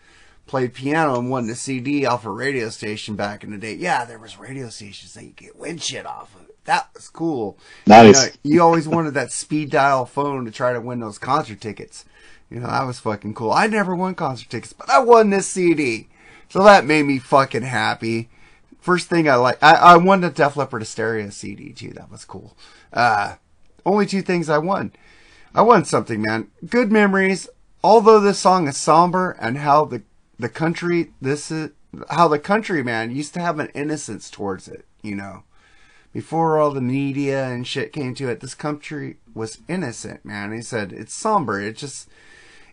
played piano and won the CD off a radio station back in the day. Yeah, there was radio stations that you get win shit off of. That was cool. Nice. You, know, you always wanted that speed dial phone to try to win those concert tickets. You know, that was fucking cool. I never won concert tickets, but I won this CD. So that made me fucking happy. First thing I like, I, I won the Def Leppard Hysteria CD too. That was cool. Uh, only two things I won. I won something, man. Good memories. Although this song is somber and how the the country this is how the country man used to have an innocence towards it, you know. before all the media and shit came to it, this country was innocent, man. He said it's somber. It just,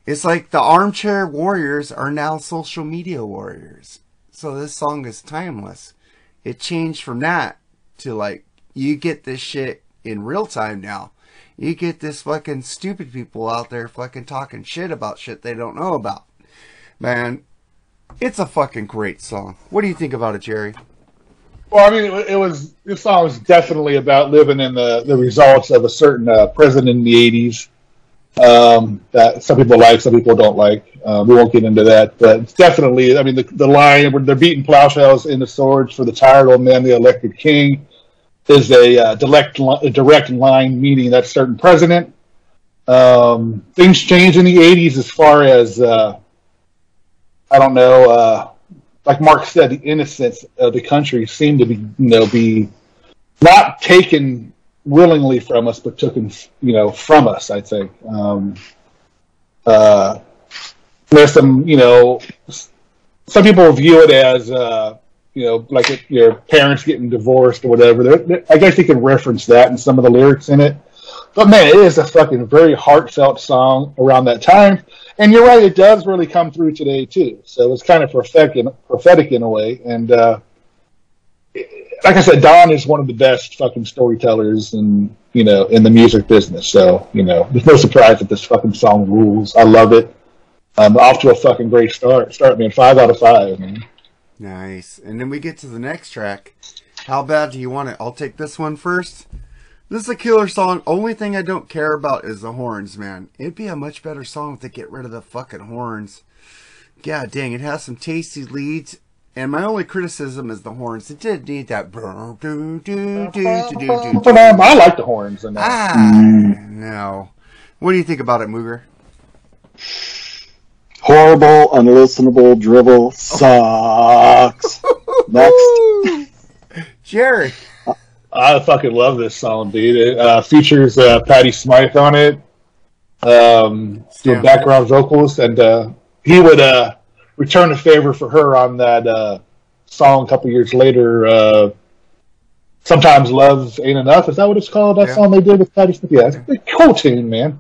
it's like the armchair warriors are now social media warriors. So this song is timeless. It changed from that to like you get this shit in real time now. You get this fucking stupid people out there fucking talking shit about shit they don't know about. Man, it's a fucking great song. What do you think about it, Jerry? Well, I mean, it, was this song was definitely about living in the, the results of a certain uh, president in the '80s um, that some people like, some people don't like. Uh, we won't get into that, but definitely. I mean, the, the line where they're beating plowshares into swords for the tired old man, the elected king, is a uh, direct li- direct line meaning that certain president. Um, things change in the '80s as far as uh, I don't know. Uh, like Mark said, the innocence of the country seemed to be, you know, be not taken willingly from us, but taken, you know, from us. I think. Um, uh, there's some, you know, some people view it as, uh, you know, like your parents getting divorced or whatever. They're, they're- I guess you can reference that in some of the lyrics in it. But man, it is a fucking very heartfelt song around that time. And you're right, it does really come through today too. So it's kind of prophetic, prophetic in a way. And uh, like I said, Don is one of the best fucking storytellers in you know in the music business. So you know, there's no surprise that this fucking song rules. I love it. I'm off to a fucking great start. Start man, five out of five, man. Nice. And then we get to the next track. How bad do you want it? I'll take this one first. This is a killer song. Only thing I don't care about is the horns, man. It'd be a much better song if they get rid of the fucking horns. God dang, it has some tasty leads. And my only criticism is the horns. It did need that. I like the horns in that. Ah, no. What do you think about it, Mooger? Horrible, unlistenable drivel sucks. [LAUGHS] Next. Jerry. I fucking love this song, dude. It uh, features uh, Patty Smyth on it, um, doing background vocals, and uh, he would uh, return a favor for her on that uh, song a couple years later. Uh, Sometimes love ain't enough. Is that what it's called? That Yeah. song they did with Patty Smyth. Yeah, it's a cool tune, man.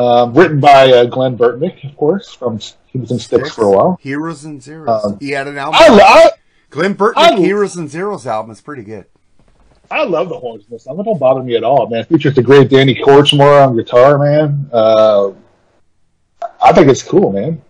Um, written by uh, Glen Burtnik, of course. From he was in Styx for a while. Heroes and Zeros. Um, he had an album. I, I Glenn Burton I- Heroes and Zeros album is pretty good. I love the horns in this song. It don't bother me at all, man. It features the great Danny Kortchmar on guitar, man. Uh, I think it's cool, man.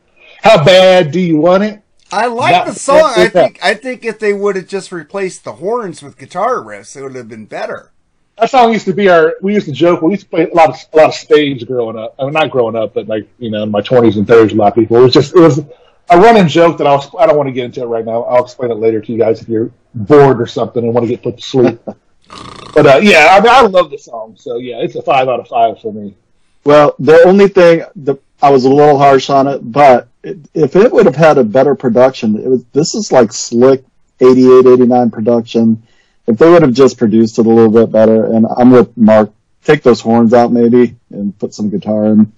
How bad do you want it? I like Not- the song. I think I think if they would have just replaced the horns with guitar riffs, it would have been better. That song used to be our. We used to joke. We used to play a lot of a lot of spades growing up. I mean, not growing up, but like you know, in my twenties and thirties, a lot of people. It was just it was a running joke that I'll. I don't want to get into it right now. I'll explain it later to you guys if you're bored or something and want to get put to sleep. [LAUGHS] but uh, yeah, I mean, I love the song. So yeah, it's a five out of five for me. Well, the only thing the, I was a little harsh on it, but it, if it would have had a better production, it was this is like slick 88, 89 production. If they would have just produced it a little bit better, and I'm with Mark, take those horns out maybe and put some guitar in.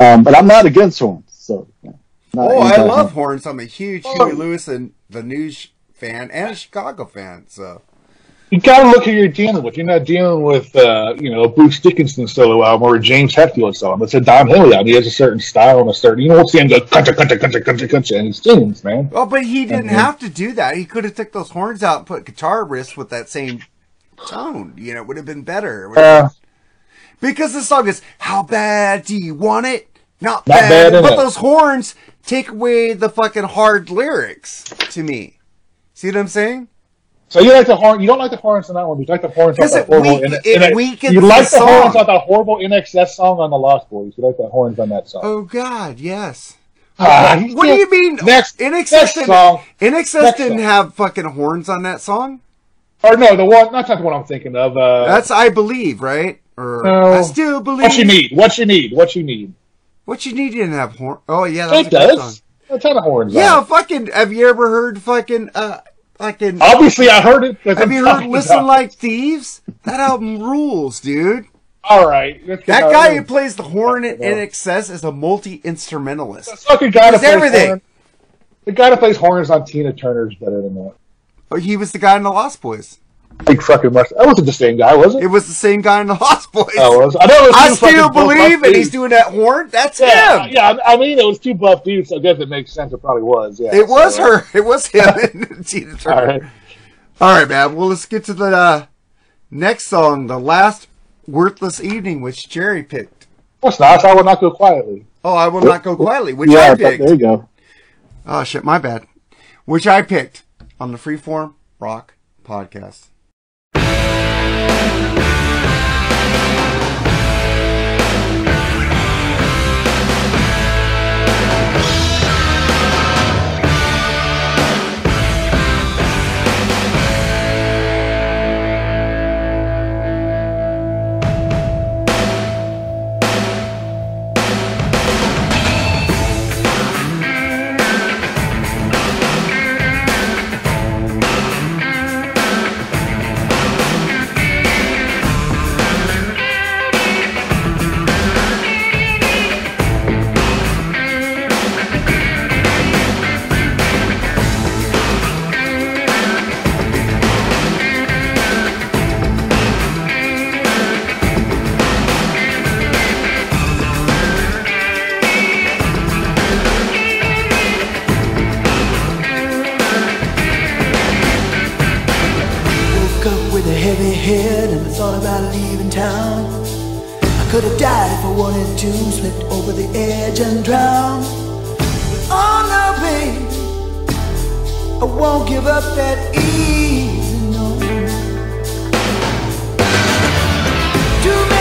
Um, but I'm not against horns, so. yeah, oh, I love horns. I'm a huge Huey Lewis and the News fan and a Chicago fan. So You got to look who you're dealing with. You're not dealing with, uh, you know, a Bruce Dickinson solo album or a James Hetfield song. It's a Don Henley album. He has a certain style and a certain. You know, what's the end go country, country, country, country, country, and he sings, man. Oh, but he didn't Mhm. have to do that. He could have took those horns out and put guitar riffs with that same tone. You know, it would have been better. It would have Uh, Because the song is, How bad do you want it? Not, Not bad. bad, but those horns take away the fucking hard lyrics to me. See what I'm saying? So you like the horn? You don't like the horns on that one. You like the horns on that horrible. weak- N- it N- weakens you like the the, horns song. on that horrible INXS song on the Lost Boys. You like the horns on that song. Oh God, yes. You what do you mean? Next, INXS next didn't, song. INXS Next didn't song. have fucking horns on that song. Or no, the one. That's not the one I'm thinking of. Uh, That's I believe, right? Or No. I still believe. what you need. What you need. What you need. What you need didn't have horn. Oh yeah, that's It does. song. A ton of horns. Yeah, fucking. Have you ever heard fucking uh Obviously, I heard it. Have I'm you heard "Listen about- Like Thieves"? That album rules, dude. All right. That guy who plays the horn in. INXS is a multi instrumentalist. The fucking guy that everything. horn- the guy that plays horns on Tina Turner is better than that. Oh, he was the guy in the Lost Boys big fucking mustache. That wasn't the same guy, was it? It was the same guy in the [LAUGHS] Lost Boys. Oh, I was, I know. I still believe and He's doing that horn. That's yeah, him. Yeah, I mean, it was two buff dudes. So I guess it makes sense. It probably was. Yeah, it was so, her. Uh, it was him [LAUGHS] Tina Turner. All right, all right, man. Well, let's get to the uh, next song, "The Last Worthless Evening," which Jerry picked. What's nice. I will not go quietly. Oh, I will not go quietly. Which yeah, I picked. There you go. Oh shit, my bad. Which I picked on the Freeform Rock podcast. thought about leaving town. I could have died if I wanted to, slipped over the edge and drowned. But oh no, babe, I won't give up that easy. No. Do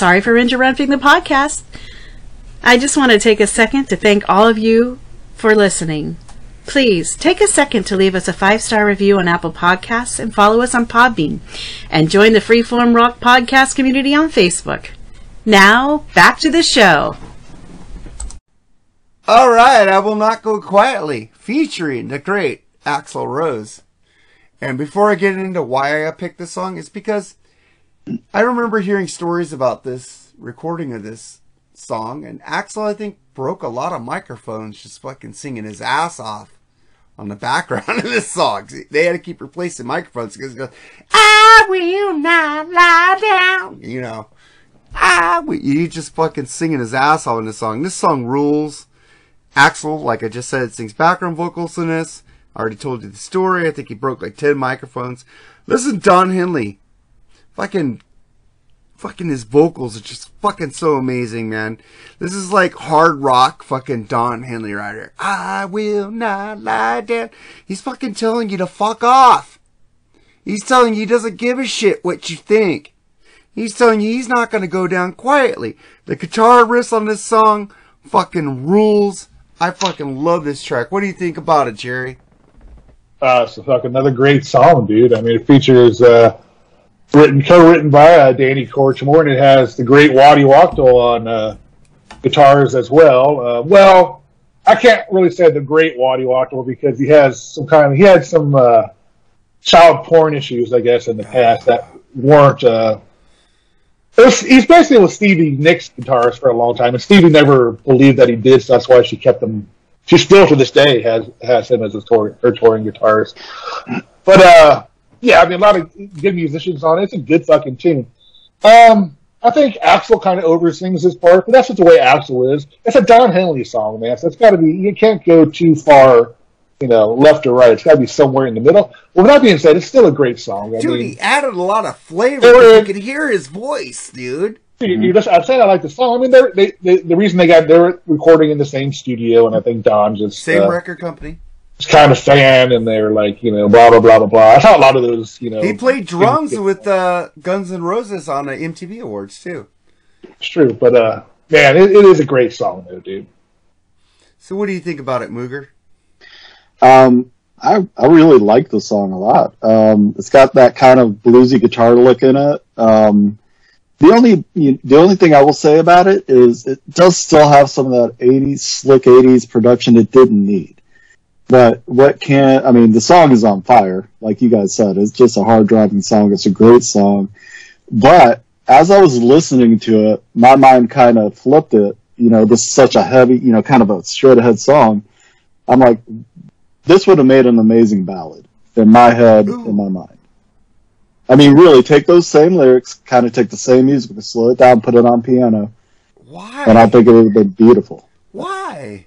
Sorry for interrupting the podcast. I just want to take a second to thank all of you for listening. Please take a second to leave us a five star review on Apple Podcasts and follow us on Podbean and join the Freeform Rock Podcast community on Facebook. Now, back to the show. All right, I will not go quietly, featuring the great Axl Rose. And before I get into why I picked this song, it's because I remember hearing stories about this recording of this song, and Axl, I think, broke a lot of microphones just fucking singing his ass off on the [LAUGHS] background of this song. They had to keep replacing microphones because it goes, I will not lie down. You know, I will. You just fucking singing his ass off in this song. This song rules. Axl, like I just said, sings background vocals in this. I already told you the story. I think he broke like 10 microphones. Listen, Don Henley. Fucking, fucking his vocals are just fucking so amazing, man. This is like hard rock fucking Don Henley right. I will not lie down. He's fucking telling you to fuck off. He's telling you he doesn't give a shit what you think. He's telling you he's not gonna go down quietly. The guitar riffs on this song fucking rules. I fucking love this track. What do you think about it, Jerry? Uh, it's fuck another great song, dude. I mean, it features uh, written co-written by uh, Danny Kortchmar, and it has the great Waddy Wachtel on uh, guitars as well. Uh, well, I can't really say the great Waddy Wachtel because he has some kind of he had some uh, child porn issues, I guess, in the past that weren't. Uh, was, he's basically with Stevie Nicks guitarist for a long time, and Stevie never believed that he did, so that's why she kept him. She still to this day has has him as a tour, her touring guitarist. But uh, yeah, I mean, a lot of good musicians on it. It's a good fucking tune. Um, I think Axl kind of oversings his part, but that's just the way Axl is. It's a Don Henley song, man. So it's got to be. You can't go too far, you know, left or right. It's got to be somewhere in the middle. Well, with that being said, it's still a great song. I Dude, mean, he added a lot of flavor. You could hear his voice, dude. You, you just, I'm saying I like the song. I mean, they're, they, they, the reason they got they're recording in the same studio, and I think Don just Same uh, record company. Was kind of fan, and they're like, you know, blah blah blah blah blah. I thought a lot of those, you know, He played drums with uh, Guns N' Roses on the MTV Awards too. It's true, but uh, man, it, it is a great song, though, dude. So, what do you think about it, Mooger? Um, I I really like the song a lot. Um, it's got that kind of bluesy guitar lick in it. Um, the only you, the only thing I will say about it is it does still have some of that '80s slick '80s production it didn't need. But what can I mean? The song is on fire, like you guys said. It's just a hard driving song. It's a great song. But as I was listening to it, my mind kind of flipped it. You know, this is such a heavy, you know, kind of a straight ahead song. I'm like, this would have made an amazing ballad in my head, in my mind. I mean, really, take those same lyrics, kind of take the same music, but slow it down, put it on piano, Why? and I think it would have been beautiful. Why?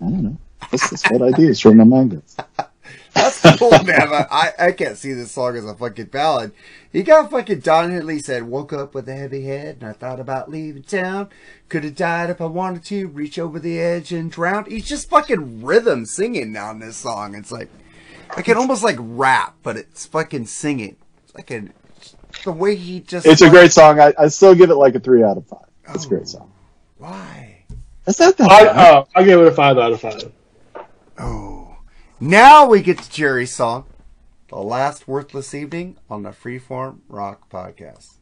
I don't know. [LAUGHS] That's, that's what I do. It's where my mind. That's cool, man. I, I can't see this song as a fucking ballad. You got fucking Don Henley said, woke up with a heavy head and I thought about leaving town. Could have died if I wanted to, reach over the edge and drown. He's just fucking rhythm singing on this song. It's like, I can almost like rap, but it's fucking singing. It's like a, the way he just. It's a great song. I, I still give it like a three out of five. It's a great oh, song. Why? Is that that I bad? uh, I give it a five out of five. Oh. Now we get to Jerry's song, The Last Worthless Evening on the Freeform Rock Podcast.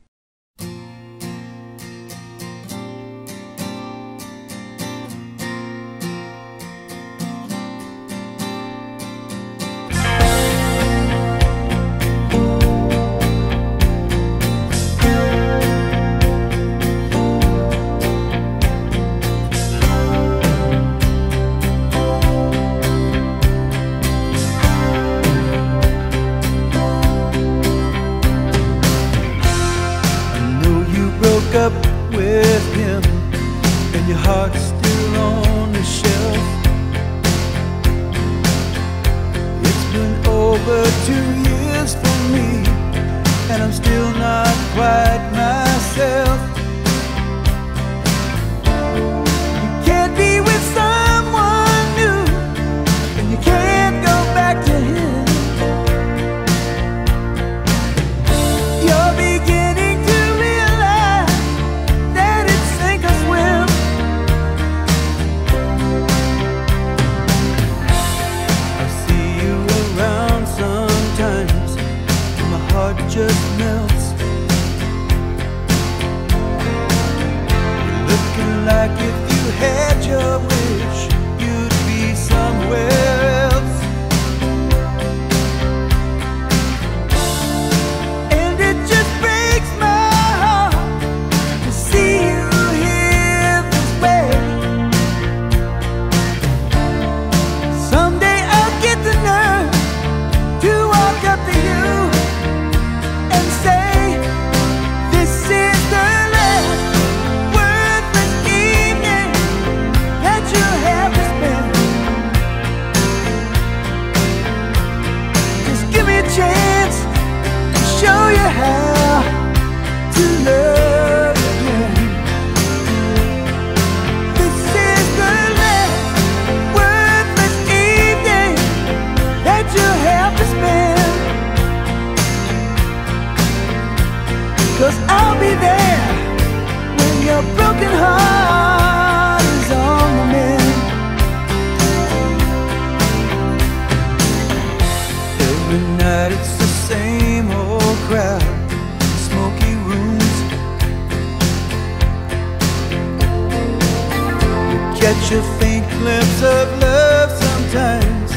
catch a faint glimpse of love sometimes,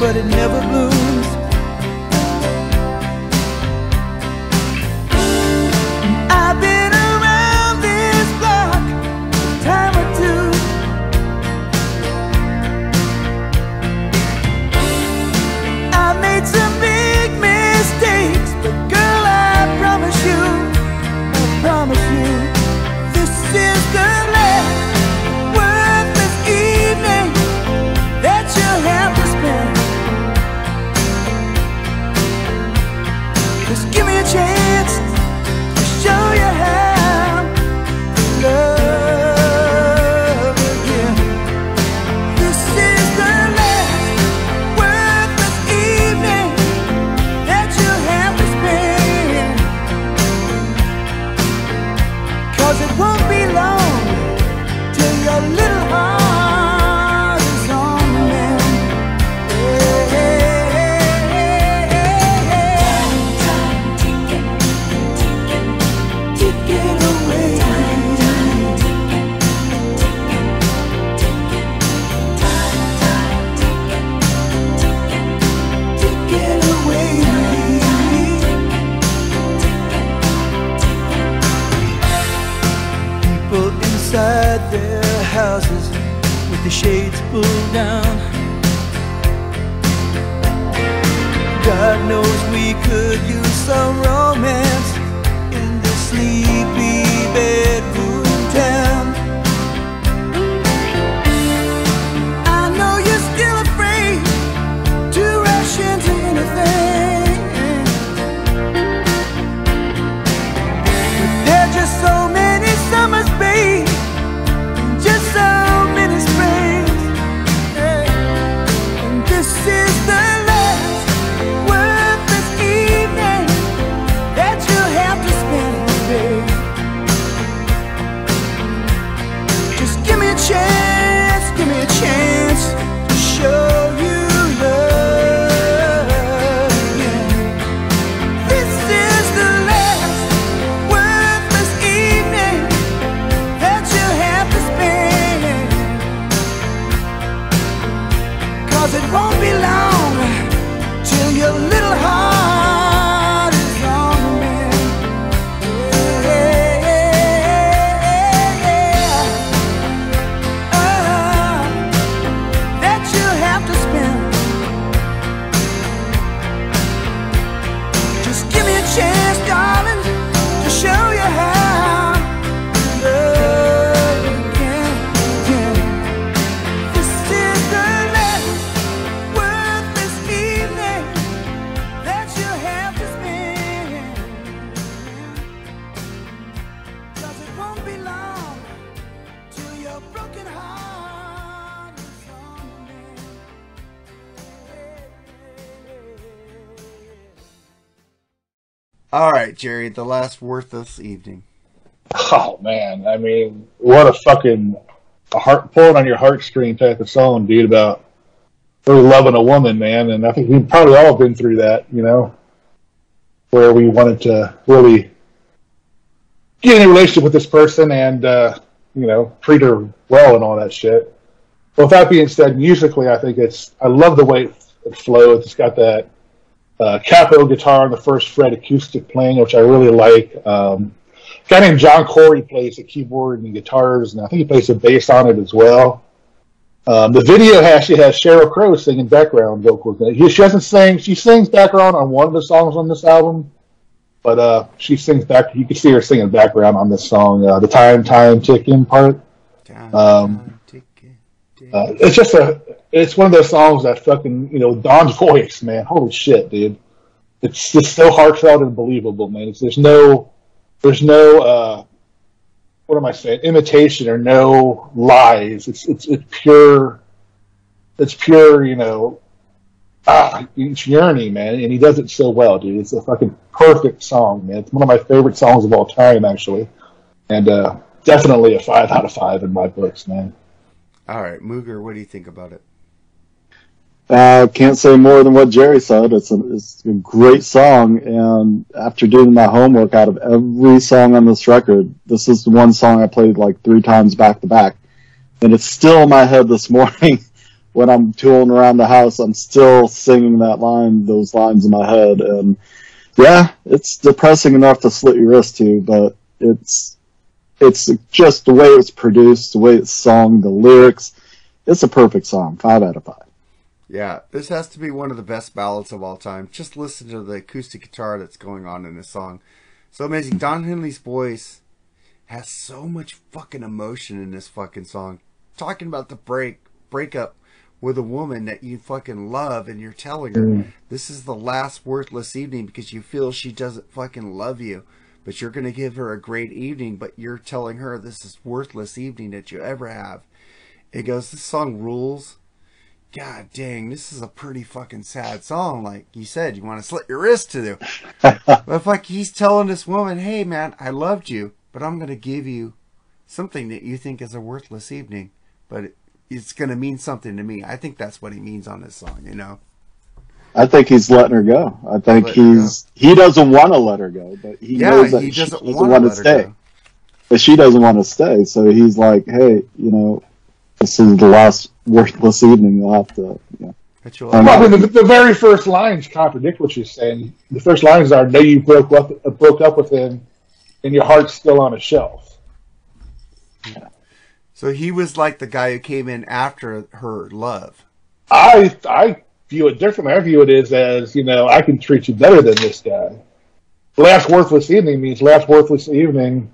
but it never blooms. down. God knows we could use some romance. Jerry, the last worthless evening? Oh man, I mean, what a fucking a heart pull it on your heartstring type of song, dude. About really loving a woman, man, and I think we've probably all been through that, you know, where we wanted to really get in a relationship with this person and uh, you know treat her well and all that shit. Well, with that being said, musically, I think it's I love the way it flows. It's got that uh, capo guitar on the first fret acoustic playing, which I really like. Um, a guy named John Corey plays the keyboard and guitars, and I think he plays the bass on it as well. Um, the video actually has Sheryl Crow singing background vocals. it. She doesn't sing; she sings background on one of the songs on this album, but uh, she sings back. You can see her singing background on this song, uh, the time time ticking part. Um, uh, it's just a, it's one of those songs that fucking, you know, Don's [LAUGHS] voice, man. Holy shit, dude. It's just so heartfelt and believable, man. It's, there's no, there's no, uh, what am I saying? Imitation or no lies. It's, it's, it's pure, it's pure, you know, ah, it's yearning, man. And he does it so well, dude. It's a fucking perfect song, man. It's one of my favorite songs of all time, actually. And, uh, definitely a five out of five in my books, man. All right, Mooger, what do you think about it? Uh, can't say more than what Jerry said. It's a, it's a great song, and after doing my homework out of every song on this record, this is the one song I played like three times back to back, and it's still in my head this [LAUGHS] morning when I'm tooling around the house. I'm still singing that line, those lines in my head, and yeah, it's depressing enough to slit your wrist to, but it's it's just the way it's produced, the way it's sung, the lyrics. It's a perfect song. Five out of five. Yeah, this has to be one of the best ballads of all time. Just listen to the acoustic guitar that's going on in this song. So amazing. Don Henley's voice has so much fucking emotion in this fucking song. Talking about the break breakup with a woman that you fucking love and you're telling her Mm. this is the last worthless evening because you feel she doesn't fucking love you. But you're gonna give her a great evening, but you're telling her this is worthless evening that you ever have. It goes, this song rules. God dang, this is a pretty fucking sad song. Like you said, you want to slit your wrist to do. [LAUGHS] but like he's telling this woman, hey man, I loved you, but I'm going to give you something that you think is a worthless evening, but it's going to mean something to me. I think that's what he means on this song, you know? I think he's letting her go. I think he's he doesn't want to let her go, but he Yeah, knows that he she doesn't doesn't want to stay. go. But she doesn't want to stay, so he's like, "Hey, you know, this is the last worthless evening. You'll have to." You know, But you'll- turn Well, I out." mean, the, the very first lines contradict what you're saying. The first lines are, "Know you broke up, uh, broke up with him, and your heart's still on a shelf." So he was like the guy who came in after her love. I I view it differently. I view it as as you know, I can treat you better than this guy. Last worthless evening means last worthless evening.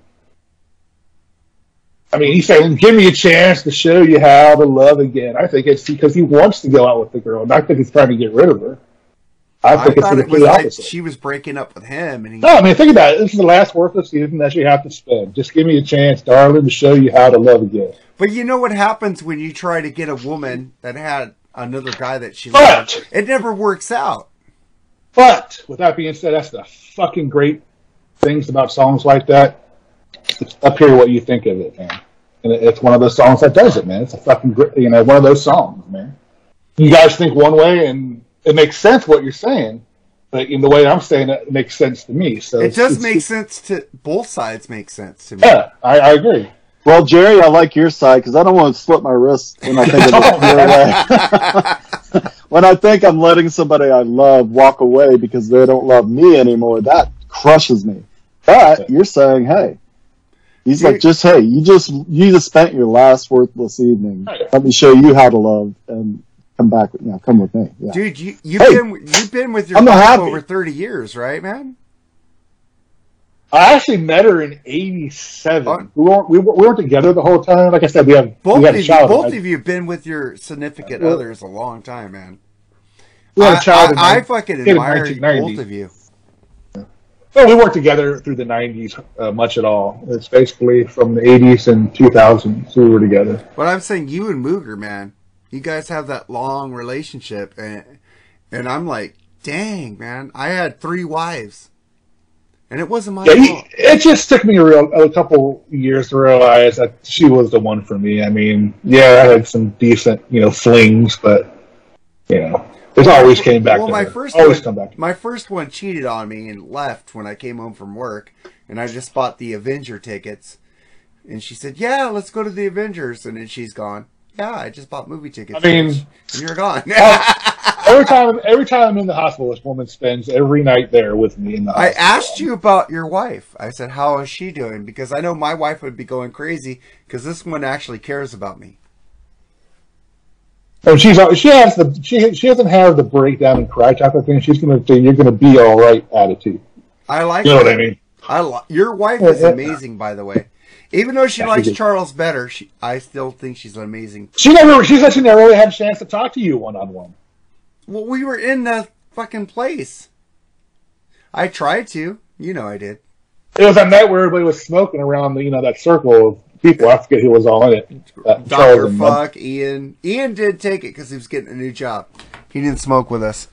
I mean, he's saying, "Give me a chance to show you how to love again." I think it's because he wants to go out with the girl, not because he's trying to get rid of her. I I, think it's thought the it was like she was breaking up with him, and he No, I mean, think about it. This is the last worthless season that you have to spend. Just give me a chance, darling, to show you how to love again. But you know what happens when you try to get a woman that had another guy that she But- loved? It never works out. But with that being said, that's the fucking great things about songs like that. It's up here what you think of it, man. And it's one of those songs that does it, man. It's a fucking great, you know, one of those songs, man. You guys think one way, and it makes sense what you're saying, but in the way I'm saying it, it makes sense to me. So It it's- does make sense to both sides. Make sense to me. Yeah, I, I agree. Well, Jerry, I like your side because I don't want to slip my wrist when I think of it your way. [LAUGHS] when I think I'm letting somebody I love walk away because they don't love me anymore, that crushes me. But you're saying, hey, he's like, just hey, you just you just spent your last worthless evening. Let me show you how to love and come back. You know, come with me. Yeah. Dude, you you've Hey, been you've been with your I'm wife happy. over thirty years, right, man? I actually met her in '87. Uh, we weren't we, weren't- we weren't together the whole time. Like I said, we have Both we had of you, both I- of you have been with your significant Well- others a long time, man. We had a I- child in I, I fucking in admire both of you. Well, we weren't together through the '90s uh, much at all. It's basically from the '80s and 2000s we were together. But I'm saying you and Mooger, man, you guys have that long relationship, and and I'm like, dang, man, I had three wives, and it wasn't my Yeah, he, it just took me a real a couple years to realize that she was the one for me. I mean, yeah, I had some decent you know flings, but you know, it always came back. Well, my her. first always one, come back. My first one cheated on me and left when I came home from work, and I just bought the Avenger tickets. And she said, "Yeah, let's go to the Avengers." And then she's gone. Yeah, I just bought movie tickets. I mean- bitch." and you're gone. [LAUGHS] every time, every time I'm in the hospital, this woman spends every night there with me in the hospital. I asked you about your wife. I said, "How is she doing?" Because I know my wife would be going crazy because this one actually cares about me. And she's al- she has the she she doesn't have the breakdown and cry type of thing. She's gonna say you're gonna be all right attitude. I like. You know what I mean? I li- your wife is amazing, by the way. Even though she Yeah, likes. Charles better, she I still think she's amazing. She never she said she never really had a chance to talk to you one on one. Well, we were in the fucking place. I tried to. You know I did. It was a night where everybody was smoking around the you know that circle of people. I forget who was on it. Uh, Doctor Fuck, Ian. Ian did take it because he was getting a new job. He didn't smoke with us.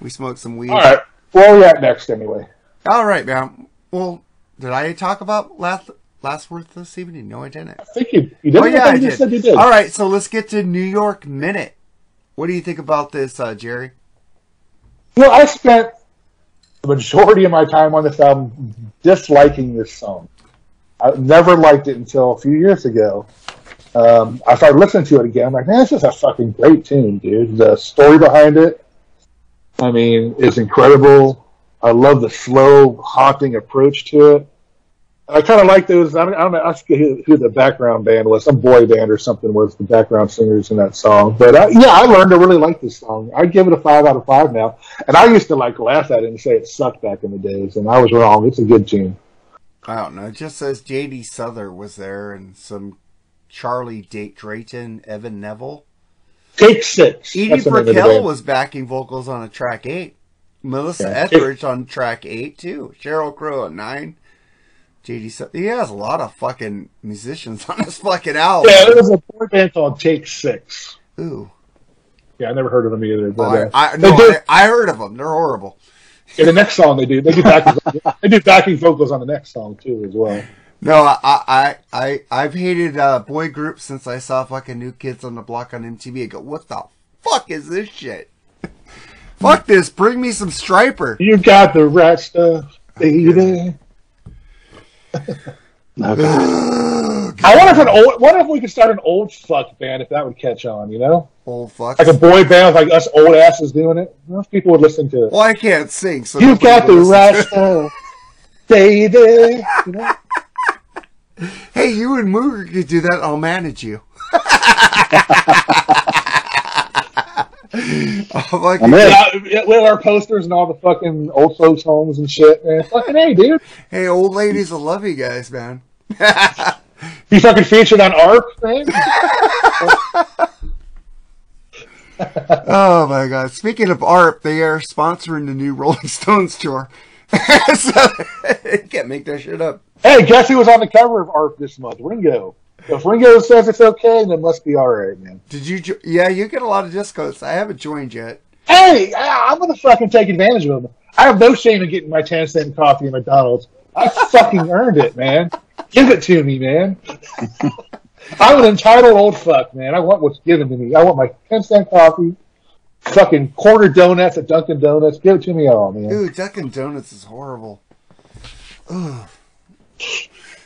We smoked some weed. All right, where are we at next anyway? All right, man. Well, did I talk about last last worth this evening? No, I didn't. I think you you did. Oh yeah, I you did. said you did. All right, so let's get to New York Minute. What do you think about this, uh, Jerry? Well, I spent the majority of my time on this album disliking this song. I never liked it until a few years ago. Um, I started listening to it again. I'm like, man, this is a fucking great tune, dude. The story behind it, I mean, is incredible. I love the slow, haunting approach to it. I kind of like those. I don't, I don't know. I who, who the background band was. Some boy band or something was the background singers in that song. But uh, yeah, I learned to really like this song. I'd give it a five out of five now. And I used to like laugh at it and say it sucked back in the days, and I was wrong. It's a good tune. I don't know. It just says J.D. Souther was there and some Charlie D- Drayton, Ivan Neville. Take six. Edie That's the name of the Brickell was backing vocals on a track eight. Melissa Yeah. Etheridge on track eight too. Sheryl Crow at nine. J.D. Souther. He has a lot of fucking musicians [LAUGHS] on this fucking album. Yeah, it was a boy band called Take Six. Ooh. Yeah, I never heard of them either. Oh, But, I, uh, I, no, I, I heard of them. They're horrible. Yeah, the next song they do, they do backing, they do backing vocals on the next song too as well. No, I, I, I, I've hated uh, boy groups since I saw fucking New Kids on the Block on MTV. I go, what the fuck is this shit? [LAUGHS] fuck this. Bring me some Stryper. You got the right stuff, baby. [LAUGHS] [SIGHS] [LAUGHS] I wonder if an old, what if we could start an old fuck band if that would catch on, you know? Old fuck. Like a boy band with like us old asses doing it. Most people would listen to it. Well, I can't sing, so you nobody got the right to it. stuff, baby. You know? [LAUGHS] Hey, you and Mooger could do that. I'll manage you. [LAUGHS] [LAUGHS] Oh, my I'm. God. Yeah, yeah, with our posters and all the fucking old folks' homes and shit, man. Fucking hey, dude. Hey, old ladies will love you guys, man. You fucking featured on ARP, man? [LAUGHS] Oh my god. Speaking of ARP, they are sponsoring the new Rolling Stones tour. [LAUGHS] so, can't make that shit up. hey, guess who was on the cover of ARP this month? Ringo. If Ringo says it's okay, then it must be alright, man. Did you? Jo- yeah, you get a lot of discos. I haven't joined yet. Hey, I- I'm gonna fucking take advantage of them. I have no shame in getting my 10 cent coffee at McDonald's. I fucking earned it, man. Give it to me, man. [LAUGHS] I'm an entitled old fuck, man. I want what's given to me. I want my 10 cent coffee, fucking quarter donuts at Dunkin' Donuts. Give it to me all, man. Dude, Dunkin' Donuts is horrible. Ugh.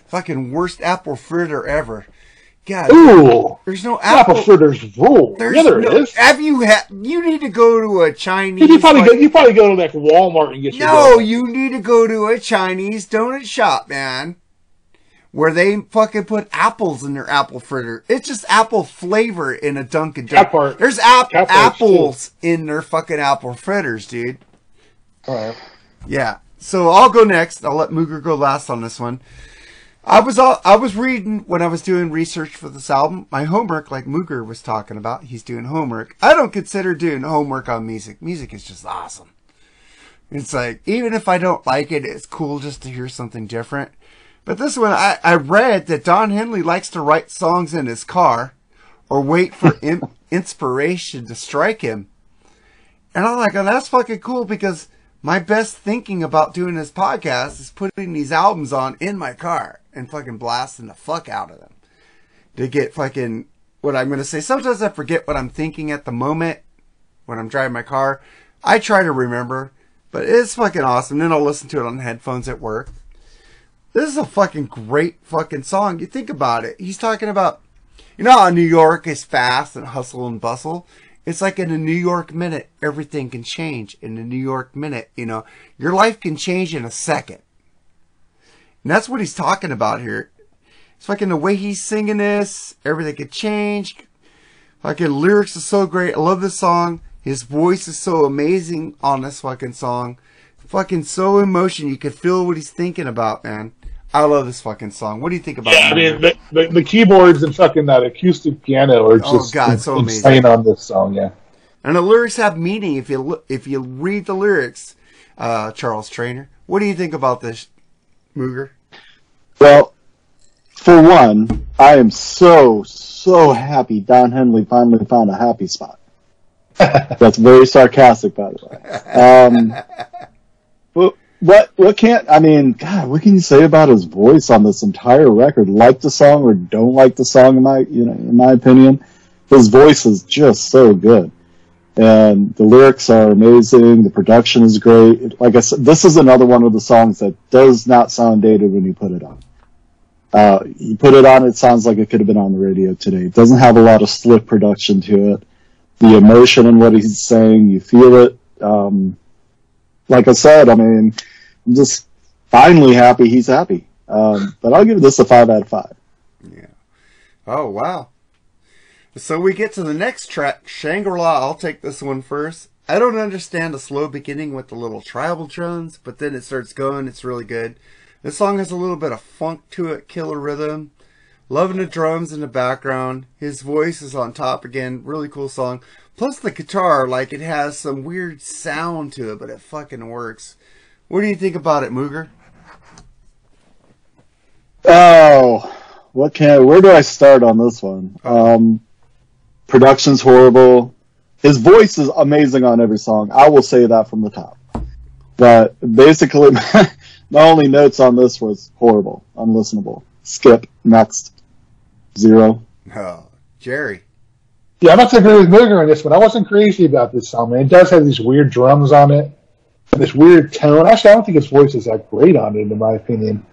Fucking worst apple fritter ever. God, Ooh. there's no Apple apple. fritters rule. There's yeah, there no, is. Have you had? You need to go to a Chinese. You probably like- go. You probably go to like Walmart and get your. no, you need to go to a Chinese donut shop, man. Where they fucking put apples in their apple fritter. It's just apple flavor in a Dunkin' That Donut. part- There's ap- apples in their fucking apple fritters, dude. All right. Yeah. So I'll go next. I'll let Mooger go last on this one. I was all, I was reading when I was doing research for this album. My homework, like Mooger was talking about, he's doing homework. I don't consider doing homework on music. Music is just awesome. It's like even if I don't like it, it's cool just to hear something different. But this one, I, I read that Don Henley likes to write songs in his car, or wait for [LAUGHS] in, inspiration to strike him. And I'm like, oh, that's fucking cool because my best thinking about doing this podcast is putting these albums on in my car and fucking blasting the fuck out of them to get fucking what I'm going to say. Sometimes I forget what I'm thinking at the moment when I'm driving my car. I try to remember, but it's fucking awesome. Then I'll listen to it on headphones at work. This is a fucking great fucking song. You think about it. He's talking about, you know how New York is fast and hustle and bustle? It's like in a New York minute, everything can change. In a New York minute, you know, your life can change in a second. And that's what he's talking about here. It's fucking the way he's singing this, everything could change. Fucking lyrics are so great. I love this song. His voice is so amazing on this fucking song. Fucking so emotion. You could feel what he's thinking about, man. I love this fucking song. What do you think about Yeah, I mean the, the, the keyboards and fucking that acoustic piano are just Oh, God, so insane amazing. on this song. Yeah. And the lyrics have meaning if you if you read the lyrics, uh, Charles Trainer. What do you think about this, Mooger? Well, for one, I am so, so happy Don Henley finally found a happy spot. [LAUGHS] That's very sarcastic, by the way. Um, but what, what can't, I mean, God, what can you say about his voice on this entire record? Like the song or don't like the song, in my, you know, in my opinion, his voice is just so good. And the lyrics are amazing. The production is great. Like I said, this is another one of the songs that does not sound dated when you put it on. Uh, you put it on, it sounds like it could have been on the radio today. It doesn't have a lot of slick production to it. The emotion in what he's saying, you feel it. Um, like I said, I mean, I'm just finally happy he's happy. Um, but I'll give this a five out of five. Yeah. Oh wow! So we get to the next track, Shangri-La. I'll take this one first. I don't understand the slow beginning with the little tribal drums, but then it starts going. It's really good. This song has a little bit of funk to it, killer rhythm. Loving the drums in the background. His voice is on top again. Really cool song. Plus the guitar, like it has some weird sound to it, but it fucking works. What do you think about it, Mooger? Oh, what can I, where do I start on this one? Um, production's horrible. His voice is amazing on every song. I will say that from the top. But basically, my, [LAUGHS] my only notes on this was horrible, unlistenable. Skip next, zero. Oh, Jerry. Yeah, I'm not to agree with Mooger on this one. I wasn't crazy about this song, man. It does have these weird drums on it, and this weird tone. Actually, I don't think his voice is that great on it, in my opinion.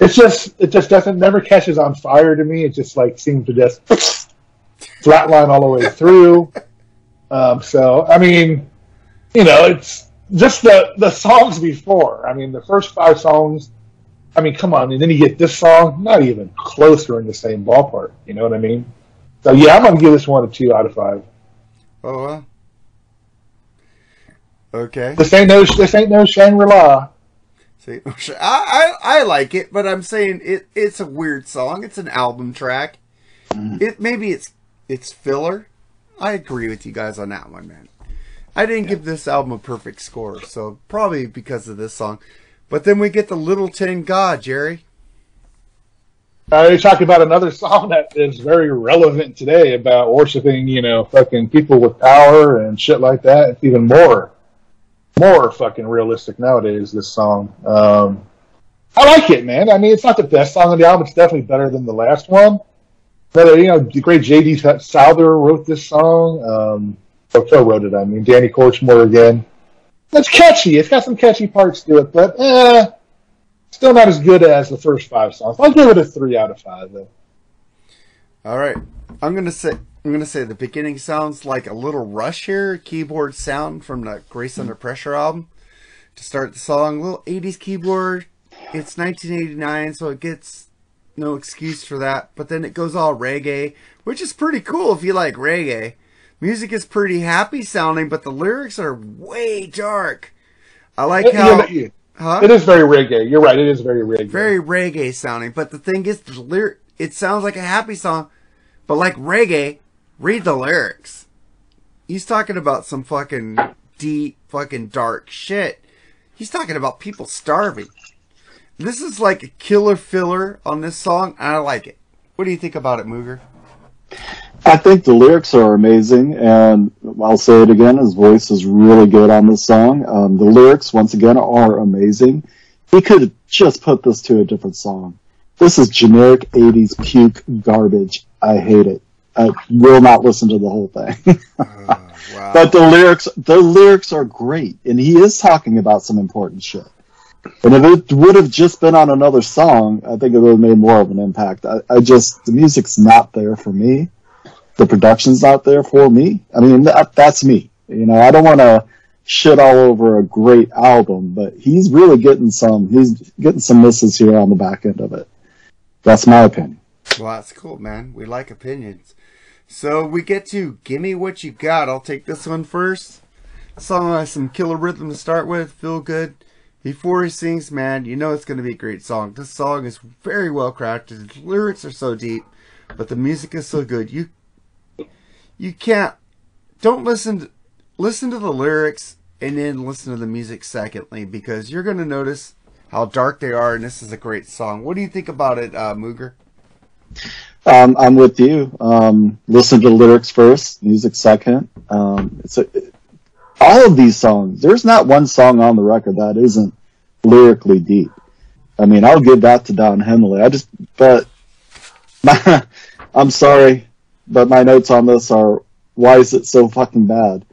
It's just, it just doesn't, never catches on fire to me. It just like seems to just flatline all the way through. [LAUGHS] Um, so, I mean, you know, it's just the the songs before. I mean, the first five songs. I mean, come on, and then you get this song, not even closer in the same ballpark. You know what I mean? So yeah, I'm gonna give this one a two out of five. Oh, okay. This ain't no this ain't no Shangri La. See, [LAUGHS] I, I I like it, but I'm saying it it's a weird song. It's an album track. Mm-hmm. It maybe it's it's filler. I agree with you guys on that one, man. I didn't give this album a perfect score, so probably because of this song. But then we get the Little Tin God, Jerry. Uh, you're talking about another song that is very relevant today about worshiping, you know, fucking people with power and shit like that. It's even more, more fucking realistic nowadays. This song, um, I like it, man. I mean, it's not the best song on the album. It's definitely better than the last one. But uh, you know, the great J.D. Souther wrote this song. Um, or co-wrote it. I mean, Danny Kortchmar again. It's catchy. It's got some catchy parts to it, but eh, still not as good as the first five songs. I'll give it a three out of five. Though. All right, I'm gonna say I'm gonna say the beginning sounds like a little rush here, keyboard sound from the Grace Under Pressure album to start the song. Little 80s keyboard. It's 1989, so it gets no excuse for that. But then it goes all reggae, which is pretty cool if you like reggae. Music is pretty happy sounding, but the lyrics are way dark. I like Yeah, how you- Huh? It is very reggae. You're right. It is very reggae. very reggae sounding. But the thing is, the lyric it sounds like a happy song, but like reggae. Read the lyrics. He's talking about some fucking deep, fucking dark shit. He's talking about people starving. This is like a killer filler on this song, and I like it. What do you think about it, Mooger? I think the lyrics are amazing, and I'll say it again, his voice is really good on this song. Um, the lyrics, once again, are amazing. He could have just put this to a different song. This is generic 80s puke garbage. I hate it. I will not listen to the whole thing. [LAUGHS] But the lyrics, the lyrics are great, and he is talking about some important shit. And if it would have just been on another song, I think it would have made more of an impact. I, I just the music's not there for me. The production's not there for me. I mean, that, that's me. You know, I don't want to shit all over a great album, but he's really getting some. He's getting some misses here on the back end of it. That's my opinion. Well, that's cool, man. We like opinions. So we get to Gimme What You Got. I'll take this one first. Song has some killer rhythm to start with, feel good. Before he sings, man, you know it's going to be a great song. This song is very well crafted. The lyrics are so deep, but the music is so good. You you can't don't listen to, listen to the lyrics and then listen to the music secondly because you're going to notice how dark they are and this is a great song. What do you think about it, uh, Mooger? Um, I'm with you. Um, listen to the lyrics first, music second. Um, it's a, all of these songs. There's not one song on the record that isn't lyrically deep. I mean, I'll give that to Don Henley. I just, but my, [LAUGHS] I'm sorry, but my notes on this are why is it so fucking bad?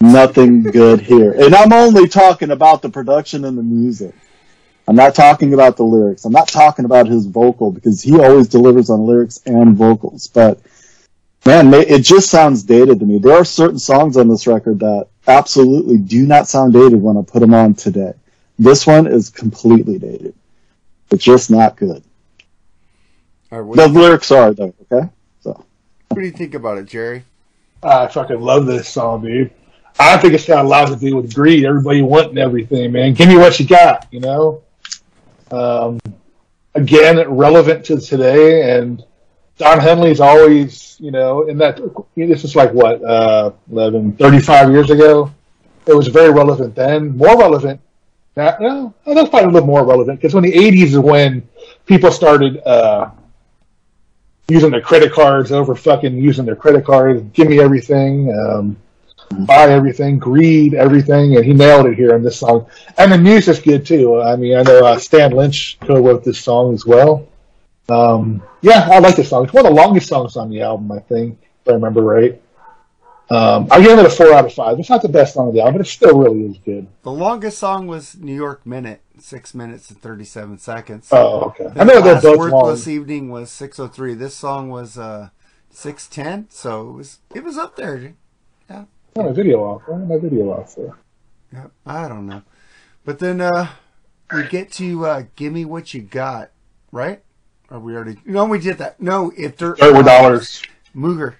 Nothing good here. And I'm only talking about the production and the music. I'm not talking about the lyrics. I'm not talking about his vocal because he always delivers on lyrics and vocals. But man, it just sounds dated to me. There are certain songs on this record that absolutely do not sound dated when I put them on today. This one is completely dated. It's just not good. Right, the lyrics are though, okay? What do you think about it, Jerry? I fucking love this song, dude. I think it's got a lot to do with greed. Everybody wanting everything, man. Give me what you got, you know. Um, again, relevant to today, and Don Henley's always, you know, in that. This is like what, uh, 11, 35 years ago. It was very relevant then. More relevant. Now, well, that's probably a little more relevant because when the '80s is when people started uh, using their credit cards over fucking using their credit cards. Give me everything. Um, buy everything, greed, everything, and he nailed it here in this song. And the music's good too. I mean, I know uh, Stan Lynch co-wrote this song as well. Um, yeah, I like this song. It's one of the longest songs on the album, I think, if I remember right. Um, I give it a four out of five. It's not the best song on the album, but it still really is good. The longest song was New York Minute, six minutes and thirty-seven seconds. Oh, okay. The I know they're both Worthless long. Evening was six oh three. This song was uh, six ten, so it was it was up there. Yeah. Oh, my video off. Why my video off there? Yeah, I don't know. But then uh, we get to uh, "Give Me What You Got," right? Or we already? No, we did that. No, if there dirt with dollars. Mooger.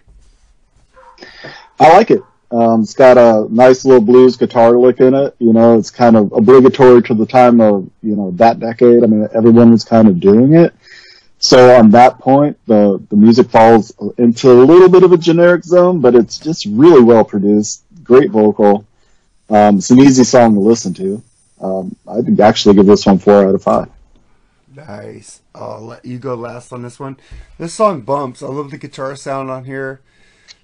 I like it. Um, it's got a nice little blues guitar lick in it. You know, it's kind of obligatory to the time of, you know, that decade. I mean, everyone was kind of doing it. So on that point, the, the music falls into a little bit of a generic zone, but it's just really well produced. Great vocal. Um, it's an easy song to listen to. Um, I'd actually give this one four out of five. Nice. I'll let you go last on this one. This song bumps. I love the guitar sound on here.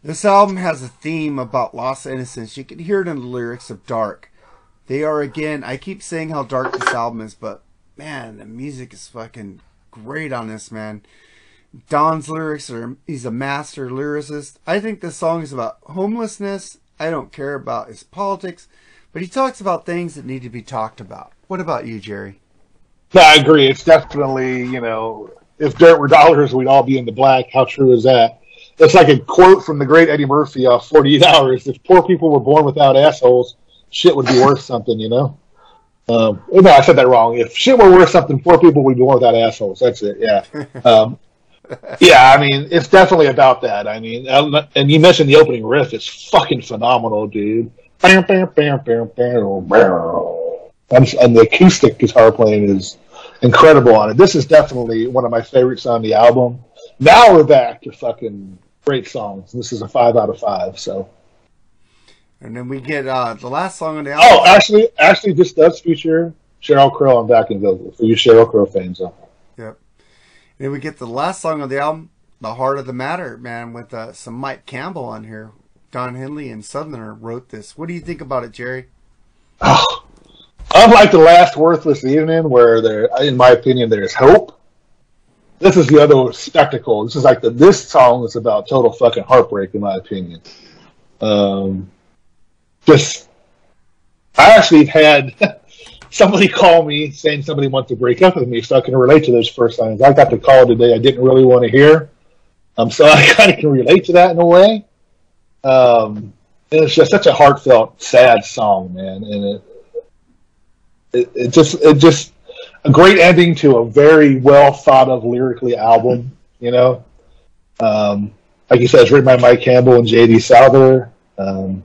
This album has a theme about lost innocence. You can hear it in the lyrics of Dark. They are again, I keep saying how dark this album is, but man, the music is fucking great on this, man. Don's lyrics are, he's a master lyricist. I think this song is about homelessness. I don't care about his politics, but he talks about things that need to be talked about. What about you, Jerry? Yeah, I agree. It's definitely, you know, if dirt were dollars, we'd all be in the black. How true is that? It's like a quote from the great Eddie Murphy off 48 Hours. If poor people were born without assholes, shit would be worth something, you know? Um, no, I said that wrong. If shit were worth something, poor people would be born without assholes. That's it, yeah. [LAUGHS] Um, yeah, I mean, it's definitely about that. I mean, and you mentioned the opening riff. It's fucking phenomenal, dude. And, and the acoustic guitar playing is incredible on it. This is definitely one of my favorites on the album. Now we're back to fucking great songs. This is a five out of five. So. And then we get uh, the last song on the album. Oh, actually, actually, this does feature Sheryl Crow on backing vocals for you Sheryl Crow fans. So. Yep. And then we get the last song on the album, "The Heart of the Matter," man, with uh, some Mike Campbell on here. Don Henley and Southerner wrote this. What do you think about it, Jerry? Oh, [SIGHS] unlike the last Worthless Evening, where there, in my opinion, there's hope this is the other spectacle. This is like the this song is about total fucking heartbreak, in my opinion. Um, just, I actually had [LAUGHS] somebody call me saying somebody wants to break up with me, so I can relate to those first lines. I got the call today I didn't really want to hear, um, so [LAUGHS] I kind of can relate to that in a way. Um, and it's just such a heartfelt, sad song, man, and it, it, it just it just a great ending to a very well thought of lyrically album. You know, um, like you said, it's written by Mike Campbell and J.D. Souther. Um,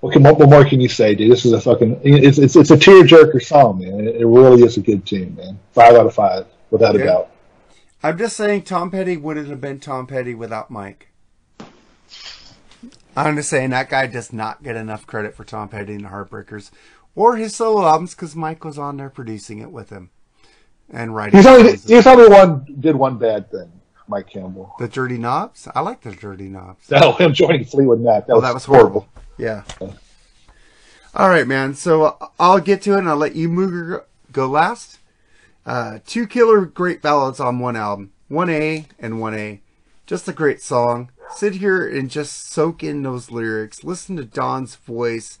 what, can, what more can you say, dude? This is a fucking it's it's, it's a tearjerker song, man. It, it really is a good tune, man. Five out of five, without Yeah. a doubt. I'm just saying Tom Petty wouldn't have been Tom Petty without Mike. I'm just saying that guy does not get enough credit for Tom Petty and the Heartbreakers or his solo albums because Mike was on there producing it with him and writing. He's only he's only one did one bad thing, Mike Campbell. the Dirty Knobs. I like the Dirty Knobs. No, [LAUGHS] him joining Fleetwood Mac. That Oh, was, that was horrible. Yeah. All right, man. So uh, I'll get to it and I'll let you Mooger go last. Uh, two killer great ballads on one album. 1A and 1A. Just a great song. Sit here and just soak in those lyrics. Listen to Don's voice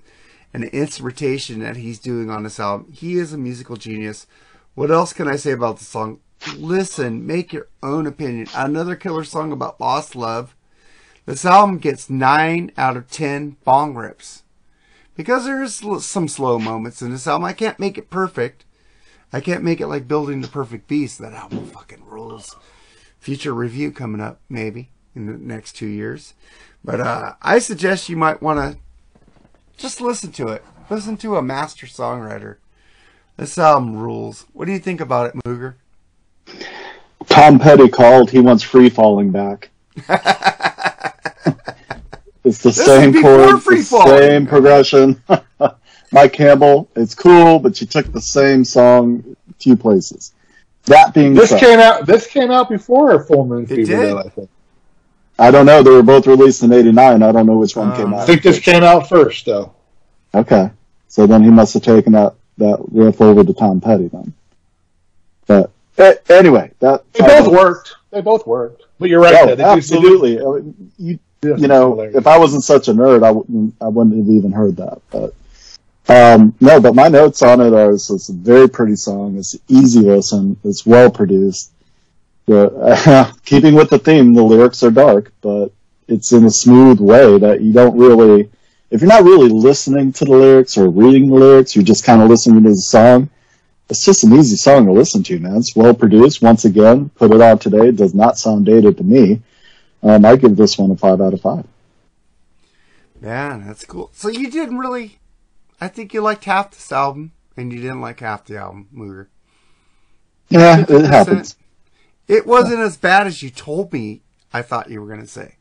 and the instrumentation that he's doing on this album. He is a musical genius. What else can I say about the song? Listen, make your own opinion. Another killer song about lost love. This album gets 9 out of 10 bong rips. Because there's some slow moments in this album. I can't make it perfect. I can't make it like building the perfect beast. That album fucking rules. Future review coming up, maybe, in the next two years. But uh, I suggest you might want to just listen to it. Listen to a master songwriter. This album rules. What do you think about it, Mooger? Tom Petty called. He wants free falling back. [LAUGHS] it's the This same before chords, the same progression. [LAUGHS] Mike Campbell, it's cool, but you took the same song a few places. That being This said, came out. This came out before Full Moon Fever. did? Though, I think. I don't know. They were both released in '89. I don't know which one came out. I think this came out first, though. Okay, so then he must have taken that that riff over to Tom Petty then. But eh, anyway, that They both worked. They both worked. But you're right. Oh, absolutely. I mean, You, Yeah, you know, hilarious. if I wasn't such a nerd, I wouldn't, I wouldn't have even heard that. But um, no, but my notes on it are: it's, it's a very pretty song. It's easy listen. It's well produced. [LAUGHS] Keeping with the theme, the lyrics are dark, but it's in a smooth way that you don't really. If you're not really listening to the lyrics or reading the lyrics, you're just kind of listening to the song. It's just an easy song to listen to, man. It's well produced. Once again, put it out today. It does not sound dated to me. Um, I give this one a five out of five. Man, that's cool. So you didn't really. I think you liked half this album, and you didn't like half the album, Mooger. Yeah, it happens. It wasn't as bad as you told me. I thought you were going to say.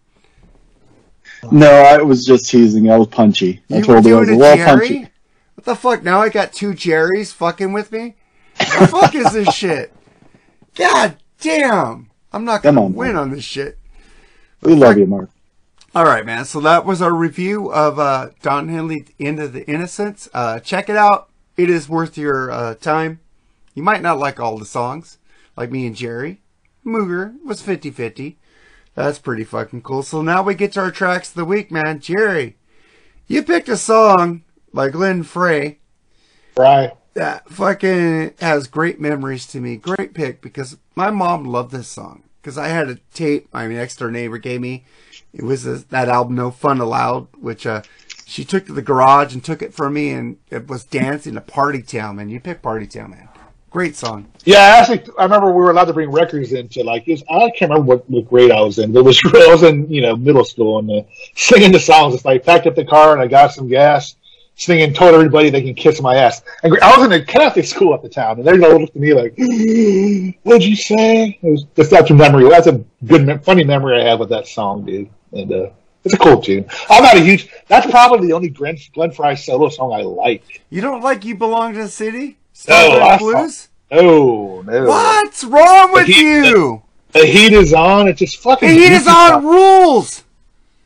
No, I was just teasing. I was punchy. I You were told you I was a little Jerry? punchy. What the fuck? Now I got two Jerrys fucking with me. The fuck is this shit? God damn! I'm not gonna win man. on this shit. We love you, Mark. All right, man. So that was our review of uh, Don Henley, End of the Innocence. Uh, check it out. It is worth your uh, time. You might not like all the songs, like me and Jerry. Mooger was 50 50. That's pretty fucking cool. So now we get to our tracks of the week, man. Jerry, you picked a song by Glenn Frey Right. that fucking has great memories to me. Great pick because my mom loved this song. Because I had a tape my next door neighbor gave me. It was a, that album No Fun Allowed, which uh, she took to the garage and took it from me, and it was dancing to Party Town, man. You picked Party Town, man. Great song. Yeah, I actually, I remember we were allowed to bring records into like was, I can't remember what, what grade I was in, but it was [LAUGHS] I was in you know middle school and uh, singing the songs. It's like packed up the car and I got some gas, singing, told everybody they can kiss my ass. And I was in a Catholic school at the time, and they're gonna at me like, [GASPS] "What'd you say?" It was just that's a memory. That's a good, funny memory I have with that song, dude. And uh, it's a cool tune. I'm not a huge. That's probably the only Glenn, Glenn Frey solo song I like. You don't like You Belong to the City? No, Blues? Oh no! What's wrong with The heat- you? The heat is on. It's just fucking. The heat is on rules!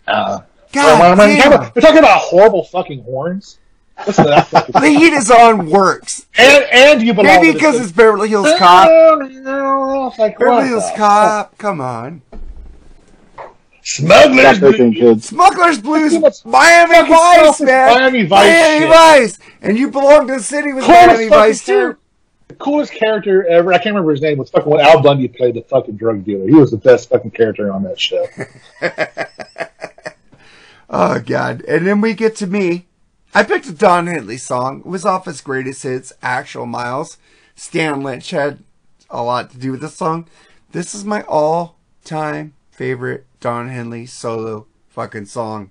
Uh, God we're, damn. we're talking about horrible fucking horns. Listen to that fucking. [LAUGHS] The heat is on works. and and you belong. Maybe because it's Beverly Hills Cop. It's like, Beverly Hills the Cop, come on. Smugglers Stop picking kids. Smugglers Blues, Miami fucking Vice, man. Miami Vice Miami shit. Vice. And you belong to the city with Coolest Miami Vice, too. character- The coolest character ever. I can't remember his name. Was fucking when Al Bundy played the fucking drug dealer. He was the best fucking character on that show. [LAUGHS] Oh, God. And then we get to me. I picked a Don Henley song. It was off his greatest hits, Actual Miles. Stan Lynch had a lot to do with this song. This is my all time favorite Don Henley solo fucking song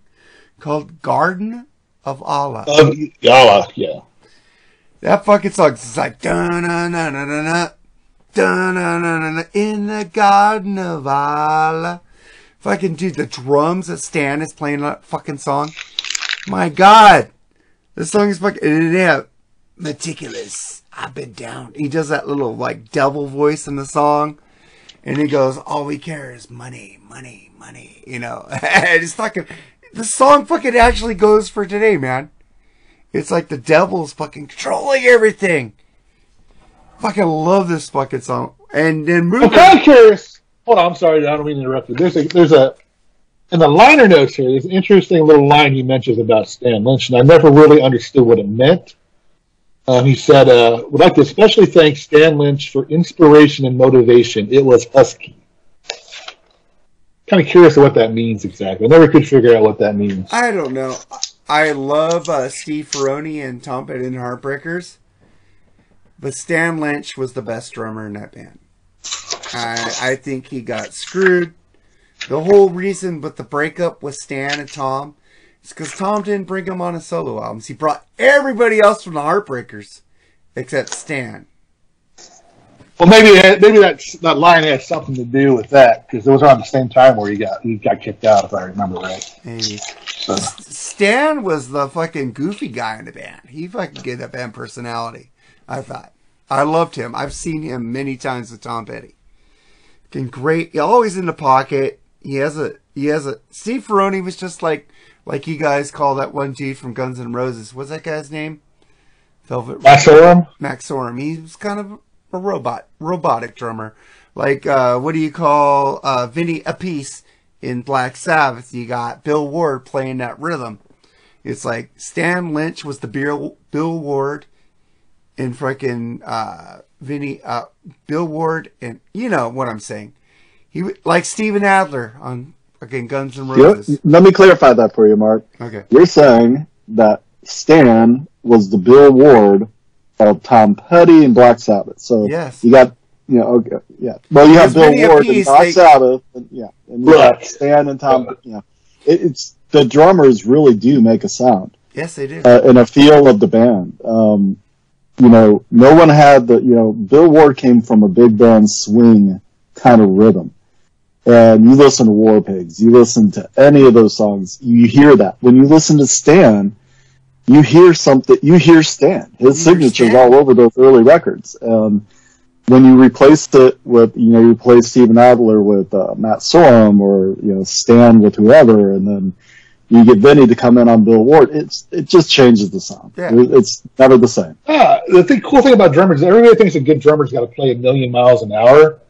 called Garden of Allah. Of Allah, yeah. That fucking song is like dun dun dun dun dun dun dun na in the Garden of Allah. Fucking dude, the drums that Stan is playing on that fucking song. My God, this song is fucking and yeah, meticulous. I've been down. He does that little like devil voice in the song and he goes, "All we care is money, money, money." You know, [LAUGHS] and it's fucking. The song fucking actually goes for today, man. It's like the devil's fucking controlling everything. Fucking love this fucking song. And then I'm kind of curious. Hold on, I'm sorry. I don't mean to interrupt you. There's a there's a in the liner notes here. There's an interesting little line he mentions about Stan Lynch, and I never really understood what it meant. Um, he said, uh, "Would like to especially thank Stan Lynch for inspiration and motivation. It was husky." Kind of curious what that means exactly. I never could figure out what that means. I don't know. I love uh, Steve Ferrone and Tom Petty and Heartbreakers, but Stan Lynch was the best drummer in that band. I I think he got screwed. The whole reason with the breakup with Stan and Tom is because Tom didn't bring him on his solo albums. He brought everybody else from the Heartbreakers except Stan. Well, maybe maybe that that line has something to do with that because it was around the same time where he got he got kicked out, if I remember right. Maybe. So, Stan was the fucking goofy guy in the band. He fucking gave that band personality. I thought. I loved him. I've seen him many times with Tom Petty. Fucking great. Always in the pocket. He has a. He has a. Steve Ferrone was just like, like you guys call that one dude from Guns N' Roses. What's that guy's name? Velvet. Matt Sorum? Matt Sorum. He was kind of a robot, robotic drummer. Like, uh, what do you call uh, Vinny Appice in Black Sabbath? You got Bill Ward playing that rhythm. It's like Stan Lynch was the Bill, Bill Ward and freaking uh, Vinny uh, Bill Ward, and you know what I'm saying. He like Steven Adler on fucking Guns N' Yep. Roses. Let me clarify that for you, Mark. Okay. You're saying that Stan was the Bill Ward of Tom Petty and Black Sabbath. So Yes. you got, you know, okay, yeah. Well, you have There's Bill many a Ward and Black they- Sabbath, and, yeah, and you got Right. Stan and Tom. Yeah, it, it's the drummers really do make a sound Yes, they do. uh, and a feel of the band. Um, you know, no one had the, you know, Bill Ward came from a big band swing kind of rhythm. And you listen to War Pigs, you listen to any of those songs, you hear that. When you listen to Stan, you hear something, you hear Stan. His signature's Stan. all over those early records. And when you replace it with, you know, you replace Steven Adler with uh, Matt Sorum or, you know, Stan with whoever, and then you get Vinny to come in on Bill Ward, it's, it just changes the sound. Yeah. It's never the same. Yeah, the thing, cool thing about drummers is everybody thinks a good drummer's got to play a million miles an hour.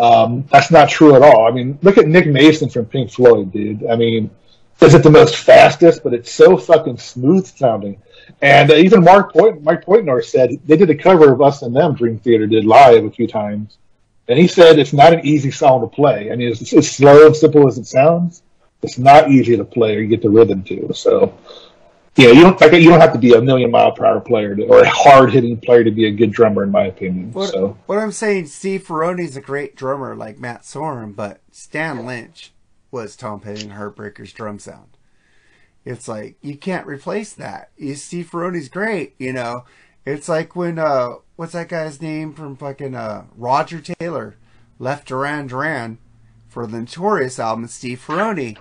Um, that's not true at all. I mean, look at Nick Mason from Pink Floyd, dude. I mean, is it the most fastest? But it's so fucking smooth sounding. And uh, even Mark Point, Mike Portnoy said they did a cover of Us and Them. Dream Theater did live a few times, and he said it's not an easy song to play. I mean, it's slow and simple as it sounds. It's not easy to play or you get the rhythm to. So yeah, you don't like you don't have to be a million mile per hour player to, or a hard hitting player to be a good drummer, in my opinion. What, So what I'm saying, Steve Ferrone's a great drummer like Matt Sorum, but Stan Lynch was Tom Petty and Heartbreakers drum sound. It's like you can't replace that. You, Steve Ferrone's great, you know. It's like when uh, what's that guy's name from fucking uh, Roger Taylor left Duran Duran for the Notorious album. Steve Ferrone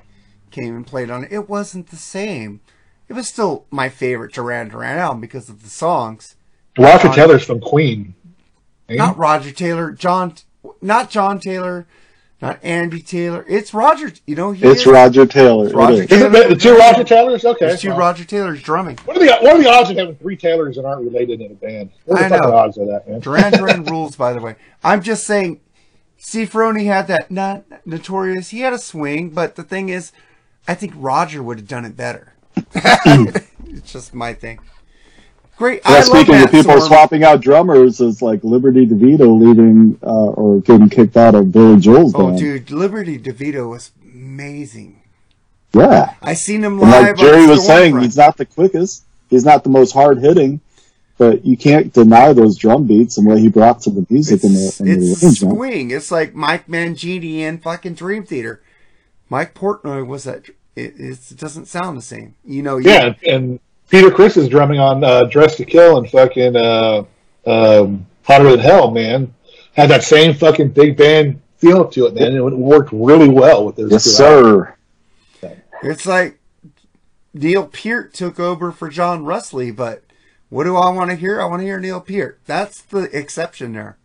came and played on it. It wasn't the same. It was still my favorite Duran Duran album because of the songs. Roger John- Taylor's from Queen. ain't he? not Roger Taylor, John, not John Taylor, not Andy Taylor. It's Roger. You know, he It's is- Roger Taylor. It's It Roger is. Is it the, the two Roger Taylors? Okay. There's two well, Roger Taylors drumming. What are the what are the odds of having three Taylors that aren't related in a band? What are I the fucking know. odds of that, man? Duran [LAUGHS] Duran rules, by the way. I'm just saying, Steve Ferrone had that not notorious. He had a swing, but the thing is, I think Roger would have done it better. [LAUGHS] it's just my thing. Great. Yeah, I speaking of people swapping out drummers, is like Liberty DeVito leaving uh, or getting kicked out of Billy Joel's Oh, band. dude, Liberty DeVito was amazing. Yeah. I seen him And live. like Jerry was saying, he's not the quickest. He's not the most hard hitting, but you can't deny those drum beats and what he brought to the music and the, and the It's arrangement. swing. It's like Mike Mangini in fucking Dream Theater. Mike Portnoy was that. It, it doesn't sound the same. You know. you- Yeah, and Peter Criss is drumming on uh, Dress to Kill and fucking uh, um, Hotter Than Hell, man. Had that same fucking big band feel to it, man. It worked really well with those Yes, two sir. It's like Neil Peart took over for John Rutsey, but what do I want to hear? I want to hear Neil Peart. That's the exception there.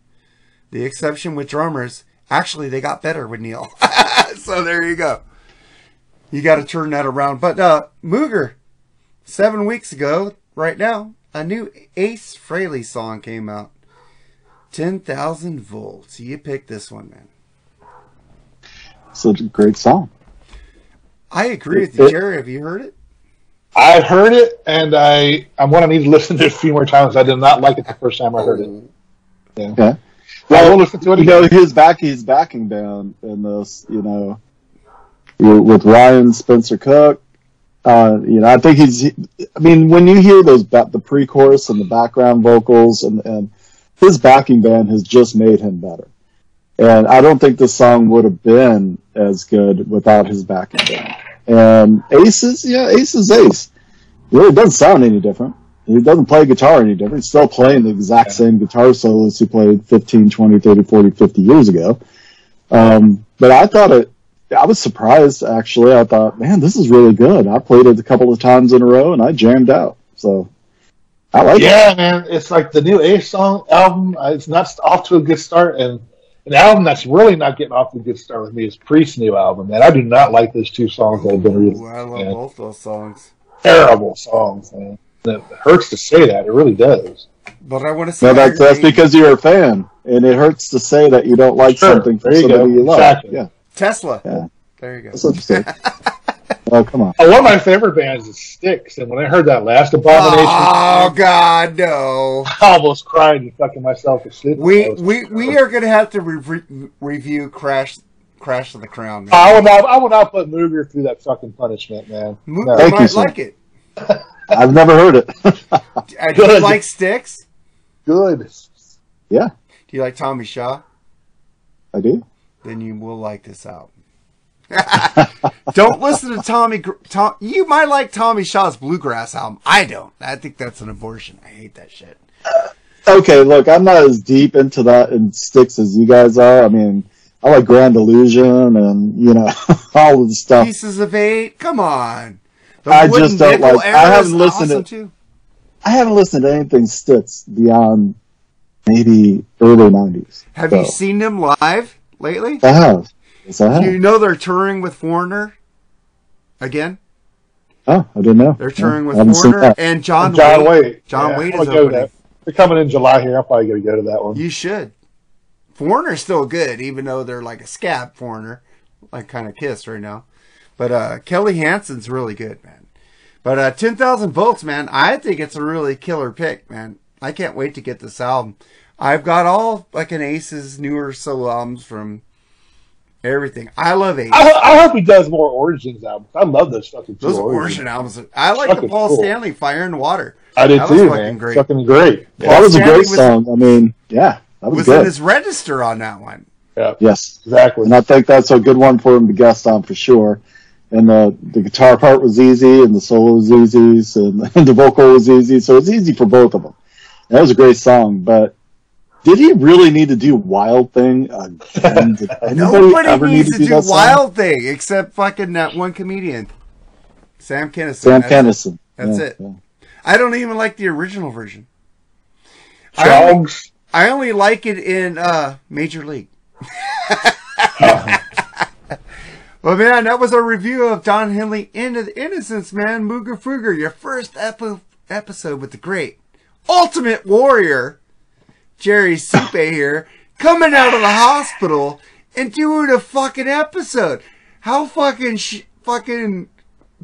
The exception with drummers. Actually, they got better with Neil. [LAUGHS] so there you go. You got to turn that around. But uh, Mooger, seven weeks ago, right now, a new Ace Frehley song came out. 10,000 volts. You picked this one, man. Such a great song. I agree with you. Jerry, have you heard it? I heard it, and I I'm going to need to [LAUGHS] listen to it a few more times. I did not like it the first time I heard it. Yeah. Okay. Well, we'll listen to it You know, again. his back, his backing band in this, you know, you- with Ryan Spencer Cook. Uh, you know, I think he's. I mean, when you hear those the pre-chorus and the background vocals, and and his backing band has just made him better. And I don't think this song would have been as good without his backing band. And Ace is, yeah, Ace is Ace. He really doesn't sound any different. He doesn't play guitar any different. He's still playing the exact same guitar solos he played 15, 20, 30, 40, 50 years ago. Um, but I thought it, I was surprised actually. I thought, man, this is really good. I played it a couple of times in a row and I jammed out. So I like it. yeah, man, it's like the new Ace song album. uh, It's not off to a good start, and an album that's really not getting off to a good start with me is Priest's new album. Man, I do not like those two songs that have been released. Ooh, I love man. both those songs. Terrible songs, man. It hurts to say that. It really does. But I want to say No, that's, that's because you're a fan and it hurts to say that you don't like Sure. something for you somebody go. you love. Exactly. Yeah. Tesla. Yeah. There you go. That's interesting. [LAUGHS] oh, come on. Oh, one of my favorite bands is Styx, and when I heard that last Abomination, Oh God, no! I almost cried and fucking myself to sleep. We I we we are gonna have to re- review Crash Crash of the Crown. Man. I will not. I will not put Mooger through that fucking punishment, man. Mo- No. you Thank you, might sir. like it. [LAUGHS] I've never heard it. Uh, do you like Styx? Good. yeah, Do you like Tommy Shaw? Then you will like this album. [LAUGHS] don't listen to Tommy. Tom, you might like Tommy Shaw's bluegrass album. I don't. I think that's an abortion. I hate that shit. Okay, look, I'm not as deep into that in Styx as you guys are. I mean, I like Grand Illusion and you know [LAUGHS] all of the stuff. Pieces of Eight. Come on. The I just don't like- I haven't listened to- too. I haven't listened to anything Styx beyond maybe early '90s. Have So, you seen them live lately? I have. Yes, I have. You know they're touring with Foreigner again. oh, I didn't know. They're touring I with Foreigner and John, John Waite. Waite. John Yeah, Waite is gonna opening. They're coming in July here. I'm probably going to go to that one. You should. Foreigner's still good, even though they're like a scab foreigner, like kind of Kiss right now. But uh, Kelly Hansen's really good, man. But uh, 10,000 volts, man, I think it's a really killer pick, man. I can't wait to get this album. I've got all like an Ace's newer solo albums from everything. I love Ace. I, I hope he does more Origins albums. I love those fucking Those Origins. Origin albums. I like the Paul cool. Stanley Fire and Water. I did That was too, fucking man. great. Fucking great. That was a great was- song. I mean, yeah, that was, Was good. in his register on that one. Yeah, yes, exactly. and I think that's a good one for him to guest on for sure. And the the guitar part was easy, and the solo was easy, and, and [LAUGHS] the vocal was easy, so it was easy for both of them. That was a great song, but did he really need to do Wild Thing again? [LAUGHS] Did anybody Nobody ever need needs to to do that song? Wild Thing except fucking that one comedian, Sam Kinison. Sam That's- Kinison. That's Yeah, it. yeah. I don't even like the original version. I only, Dogs. I only like it in uh, Major League. [LAUGHS] well, man, that was a review of Don Henley End of the Innocence, man. Mooger Fooger, your first epi- episode with the great Ultimate Warrior, Jerry Supe here, coming out of the hospital and doing a fucking episode. How fucking sh- fucking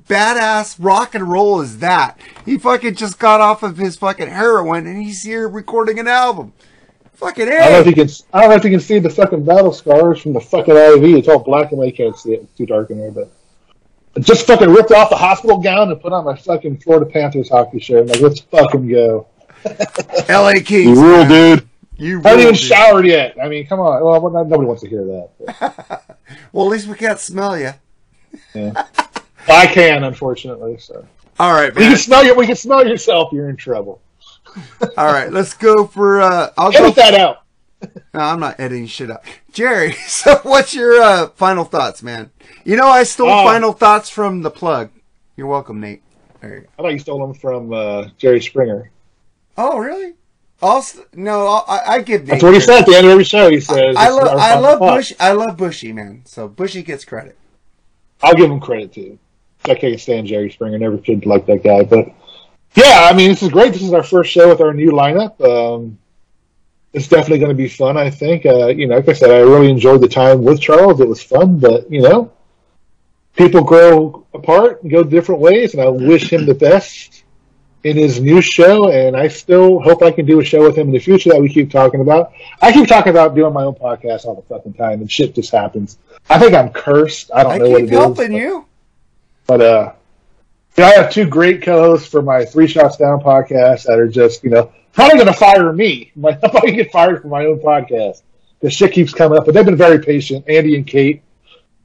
badass rock and roll is that? He fucking just got off of his fucking heroin and he's here recording an album. Fucking I don't know if you can. I don't know if you can see the fucking battle scars from the fucking IV. It's all black and white. Can't see it. It's too dark in there. But I just fucking ripped off the hospital gown and put on my fucking Florida Panthers hockey shirt. I'm like, let's fucking go. LA Kings. You rule, man. dude. You I haven't even dude. showered yet. I mean, come on. Well, nobody wants to hear that. [LAUGHS] Well, at least we can't smell you. Yeah. I can, unfortunately. So All right, we can smell you. We can smell yourself. You're in trouble. [LAUGHS] All right, let's go for. uh I'll. Edit that out. [LAUGHS] No, I'm not editing shit up. Jerry, so what's your uh, final thoughts, man? You know, I stole Oh. final thoughts from the plug. You're welcome, Nate. There you go. I thought you stole them from uh, Jerry Springer. Oh, really? Also, no, I, I give Nate. That's what he said at the end of every show. He says, I "This love, I love thought." Bush. I love Bushy, man. So Bushy gets credit. I'll give him credit too. I can't stand Jerry Springer. Never could like that guy. But yeah, I mean, this is great. This is our first show with our new lineup. Um, it's definitely going to be fun. I think. Uh, you know, like I said, I really enjoyed the time with Charles. It was fun, but you know, people grow apart and go different ways, and I wish him the best in his new show. And I still hope I can do a show with him in the future that we keep talking about. I keep talking about doing my own podcast all the fucking time, and shit just happens. I think I'm cursed. I don't I know what it is. I keep helping you. but uh, yeah, I have two great co-hosts for my Three Shots Down podcast that are just you know probably going to fire me. [LAUGHS] I'm probably get fired from my own podcast because shit keeps coming up. But they've been very patient. Andy and Kate,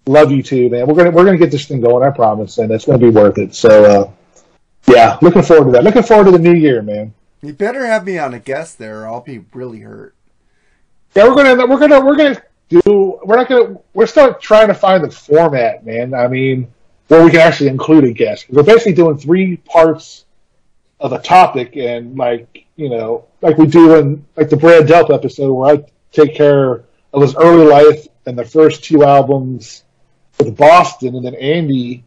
love you too, man. We're gonna we're gonna get this thing going. I promise, and it's gonna be worth it. So uh, yeah, looking forward to that. Looking forward to the new year, man. You better have me on a guest there, or I'll be really hurt. Yeah, we're gonna we're gonna we're gonna do. We're not gonna. We're still trying to find the format, man. I mean, where we can actually include a guest. We're basically doing three parts of a topic, and like you know, like we do in like the Brad Delp episode, where I take care of his early life and the first two albums with Boston, and then Andy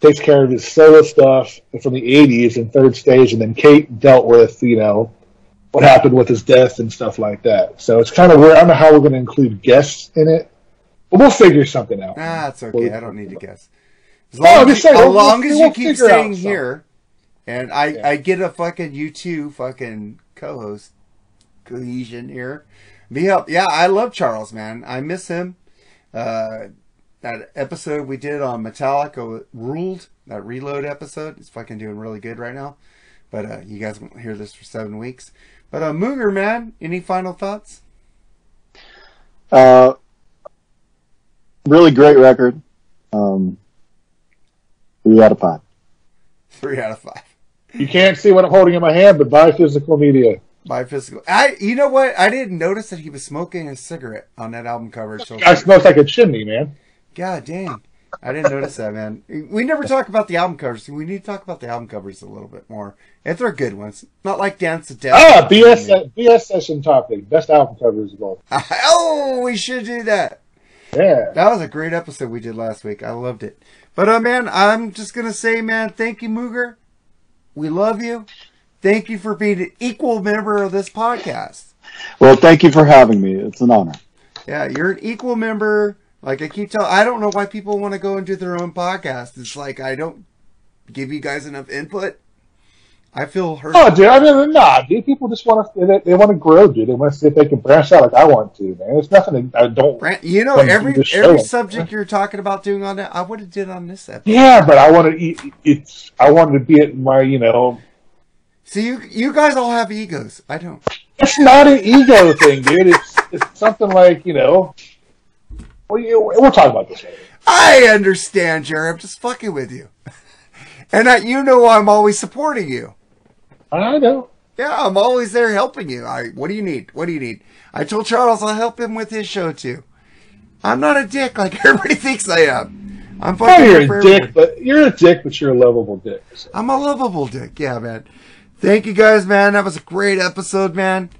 takes care of his solo stuff from the '80s and Third Stage, and then Kate dealt with you know what happened with his death and stuff like that. So it's kind of weird. I don't know how we're going to include guests in it, but we'll figure something out. Ah, it's okay. I don't need to guess. As long, I'm as, you, saying, as, we'll- long we'll- as we'll you keep staying here, and I, I get a fucking you two fucking co-host cohesion here, be help. Yeah, I love Charles, man. I miss him. Uh, that episode we did on Metallica ruled. That reload episode is fucking doing really good right now. But uh, you guys won't hear this for seven weeks. But uh, Mooger, man, any final thoughts? Uh, really great record. Um, three out of five. Three out of five. You can't see what I'm holding in my hand, but buy physical media. By physical, I you know what? I didn't notice that he was smoking a cigarette on that album cover. So Guy smells like a chimney, man. God dang, I didn't notice that, man. We never talk about the album covers. We need to talk about the album covers a little bit more. If they're good ones, not like Dance to Death. Ah, BS BS session topic. Best album covers of all. [LAUGHS] oh, we should do that. Yeah. That was a great episode we did last week. I loved it. But uh, man, I'm just gonna say, man, thank you, Mooger. We love you. Thank you for being an equal member of this podcast. Well, thank you for having me. It's an honor. Yeah, you're an equal member. Like I keep telling, I don't know why people want to go and do their own podcast. It's like I don't give you guys enough input. I feel hurt. Oh, dude. I mean, nah, dude. People just want to. They, they want to grow, dude. They want to see if they can branch out like I want to, man. It's nothing. I don't. You know, every every subject you're talking about doing on that, I would have did on this episode. Yeah, but I want to. It's. I wanted to be at my. You know. See, you you guys all have egos. I don't. It's not an ego thing, dude. It's it's something like you know. Well, you, we'll talk about this later. I understand, Jerry. I'm just fucking with you, [LAUGHS] and I, you know I'm always supporting you. I know. Yeah, I'm always there helping you. I. What do you need? What do you need? I told Charles I'll help him with his show too. I'm not a dick like [LAUGHS] everybody thinks I am. I'm Oh, fucking here you're a dick, everybody. but you're a dick, but you're a lovable dick. so. I'm a lovable dick. Yeah, man. Thank you guys, man. That was a great episode, man.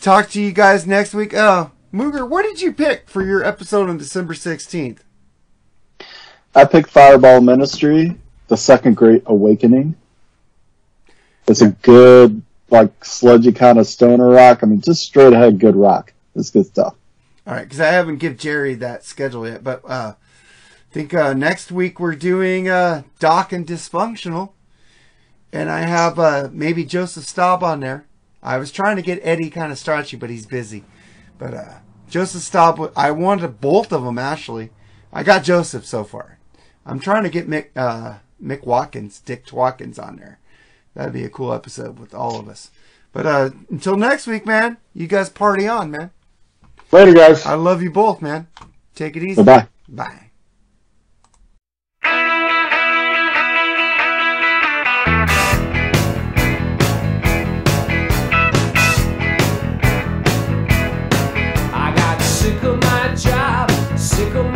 Talk to you guys next week. Oh, Mooger, what did you pick for your episode on December 16th? I picked Fireball Ministry, The Second Great Awakening. It's a good, like, sludgy kind of stoner rock. I mean, just straight ahead good rock. It's good stuff. All right, because I haven't give Jerry that schedule yet, but uh, I think uh, next week we're doing uh, Dokken Dysfunctional, and I have uh, maybe Joseph Staub on there. I was trying to get Eddie kind of starchy, but he's busy. But uh, Joseph Staub, I wanted both of them actually. I got Joseph so far. I'm trying to get Mick uh, Mick Watkins, Dick Watkins on there. That'd be a cool episode with all of us. But uh, until next week, man, you guys party on, man. Later, guys. I love you both, man. Take it easy. Bye-bye. Bye. Sick of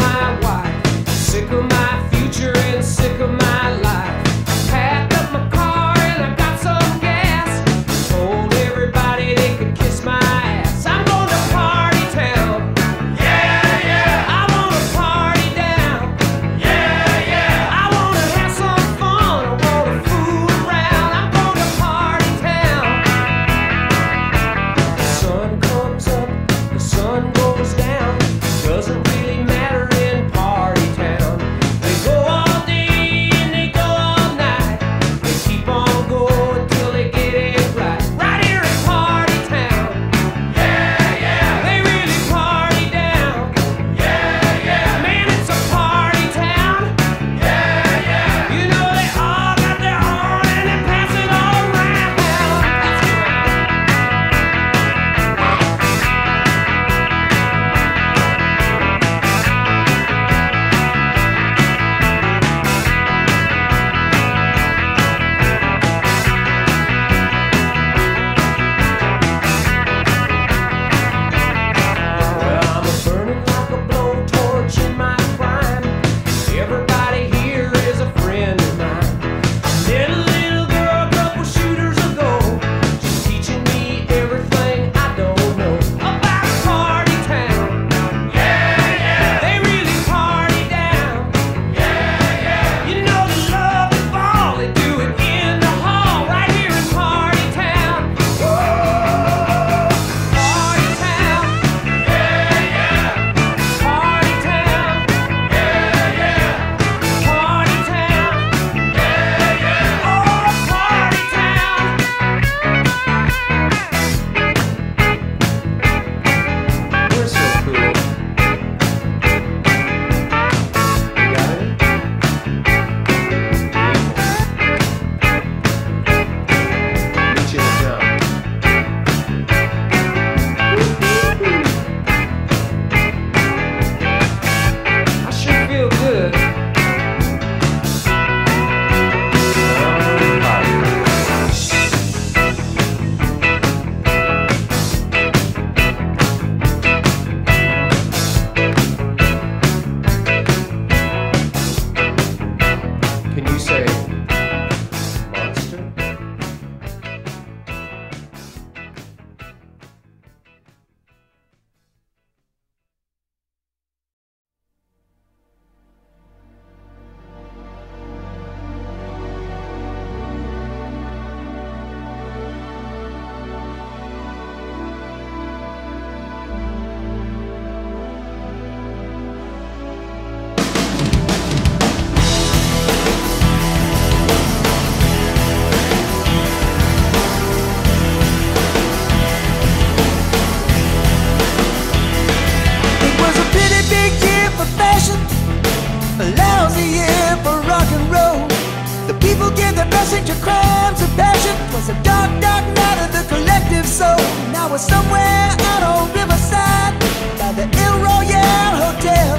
to crimes of passion. Was a dark, dark night of the collective soul. Now we're somewhere out on Riverside by the El Royale Hotel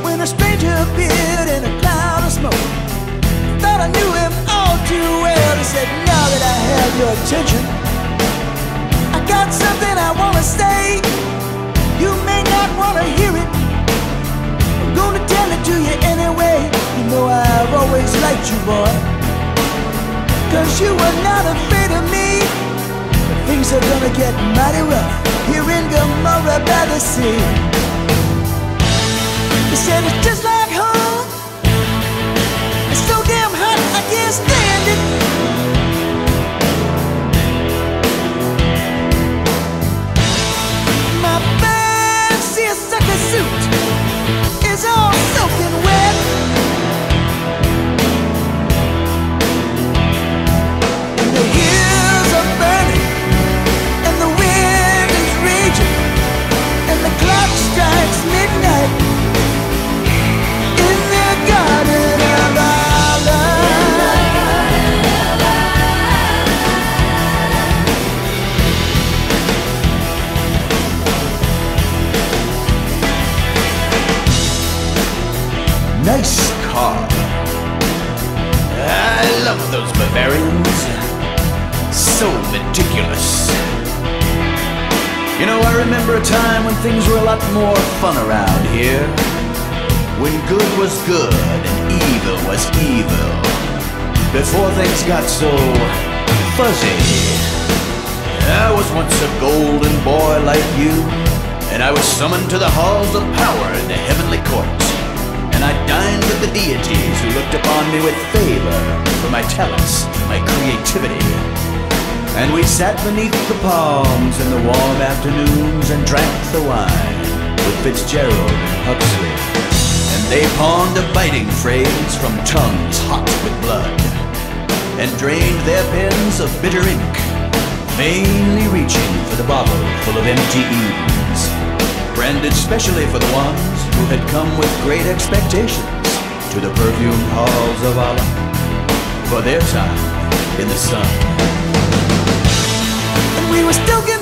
when a stranger appeared in a cloud of smoke. Thought I knew him all too well. He said, Now that I have your attention, I got something I wanna say. You may not wanna hear it. I'm gonna tell it to you anyway. You know I've always liked you, boy. Cause you were not afraid of me. But things are gonna get mighty rough here in Gomorrah by the sea. He said it's just like home. It's so damn hot, I can't stand it. Bavarians. So meticulous. You know, I remember a time when things were a lot more fun around here. When good was good and evil was evil. Before things got so fuzzy. I was once a golden boy like you, and I was summoned to the halls of power in the heavenly court. And I dined with the deities who looked upon me with favor for my talents, my creativity. And we sat beneath the palms in the warm afternoons and drank the wine with Fitzgerald and Huxley. And they pawned a biting phrase from tongues hot with blood and drained their pens of bitter ink, vainly reaching for the bottle full of empty eves, branded specially for the who had come with great expectations to the perfumed halls of Allah for their time in the sun. And we were stoking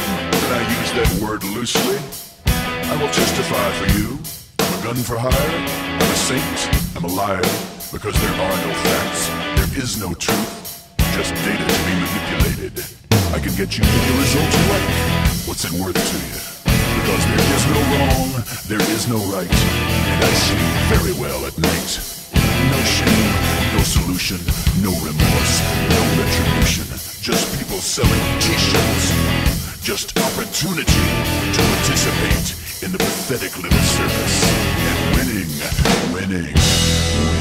and I use that word loosely. I will testify for you. I'm a gun for hire. I'm a saint. I'm a liar because there are no facts. There is no truth. Just data to be manipulated. I can get you any result you like. What's it worth to you? Because there is no wrong, there is no right, and I sleep very well at night. No shame, no solution, no remorse, no retribution. Just people selling t-shirts. Just opportunity to participate in the pathetic little circus. And winning, winning, winning.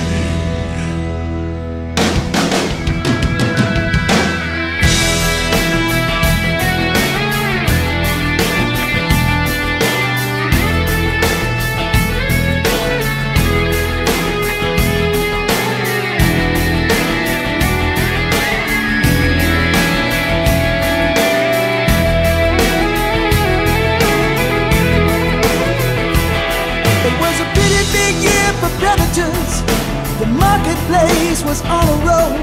Marketplace was on a roll,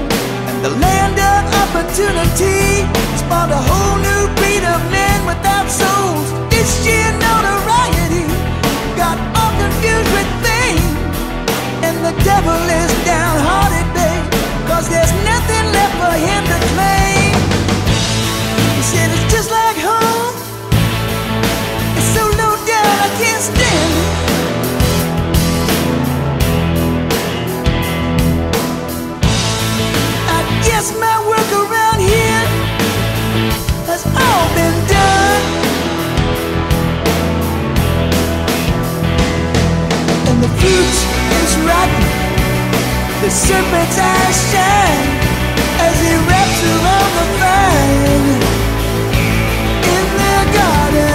and the land of opportunity spawned a whole new breed of men without souls. This sheer notoriety got all confused with fame, and the devil is downhearted, babe, cause there's nothing left for him to claim. He said it's just like home. It's so low down I can't stand it. Guess my work around here. Has all been done. And the fruit is rotten, the serpent's as he wraps around the vine. In the garden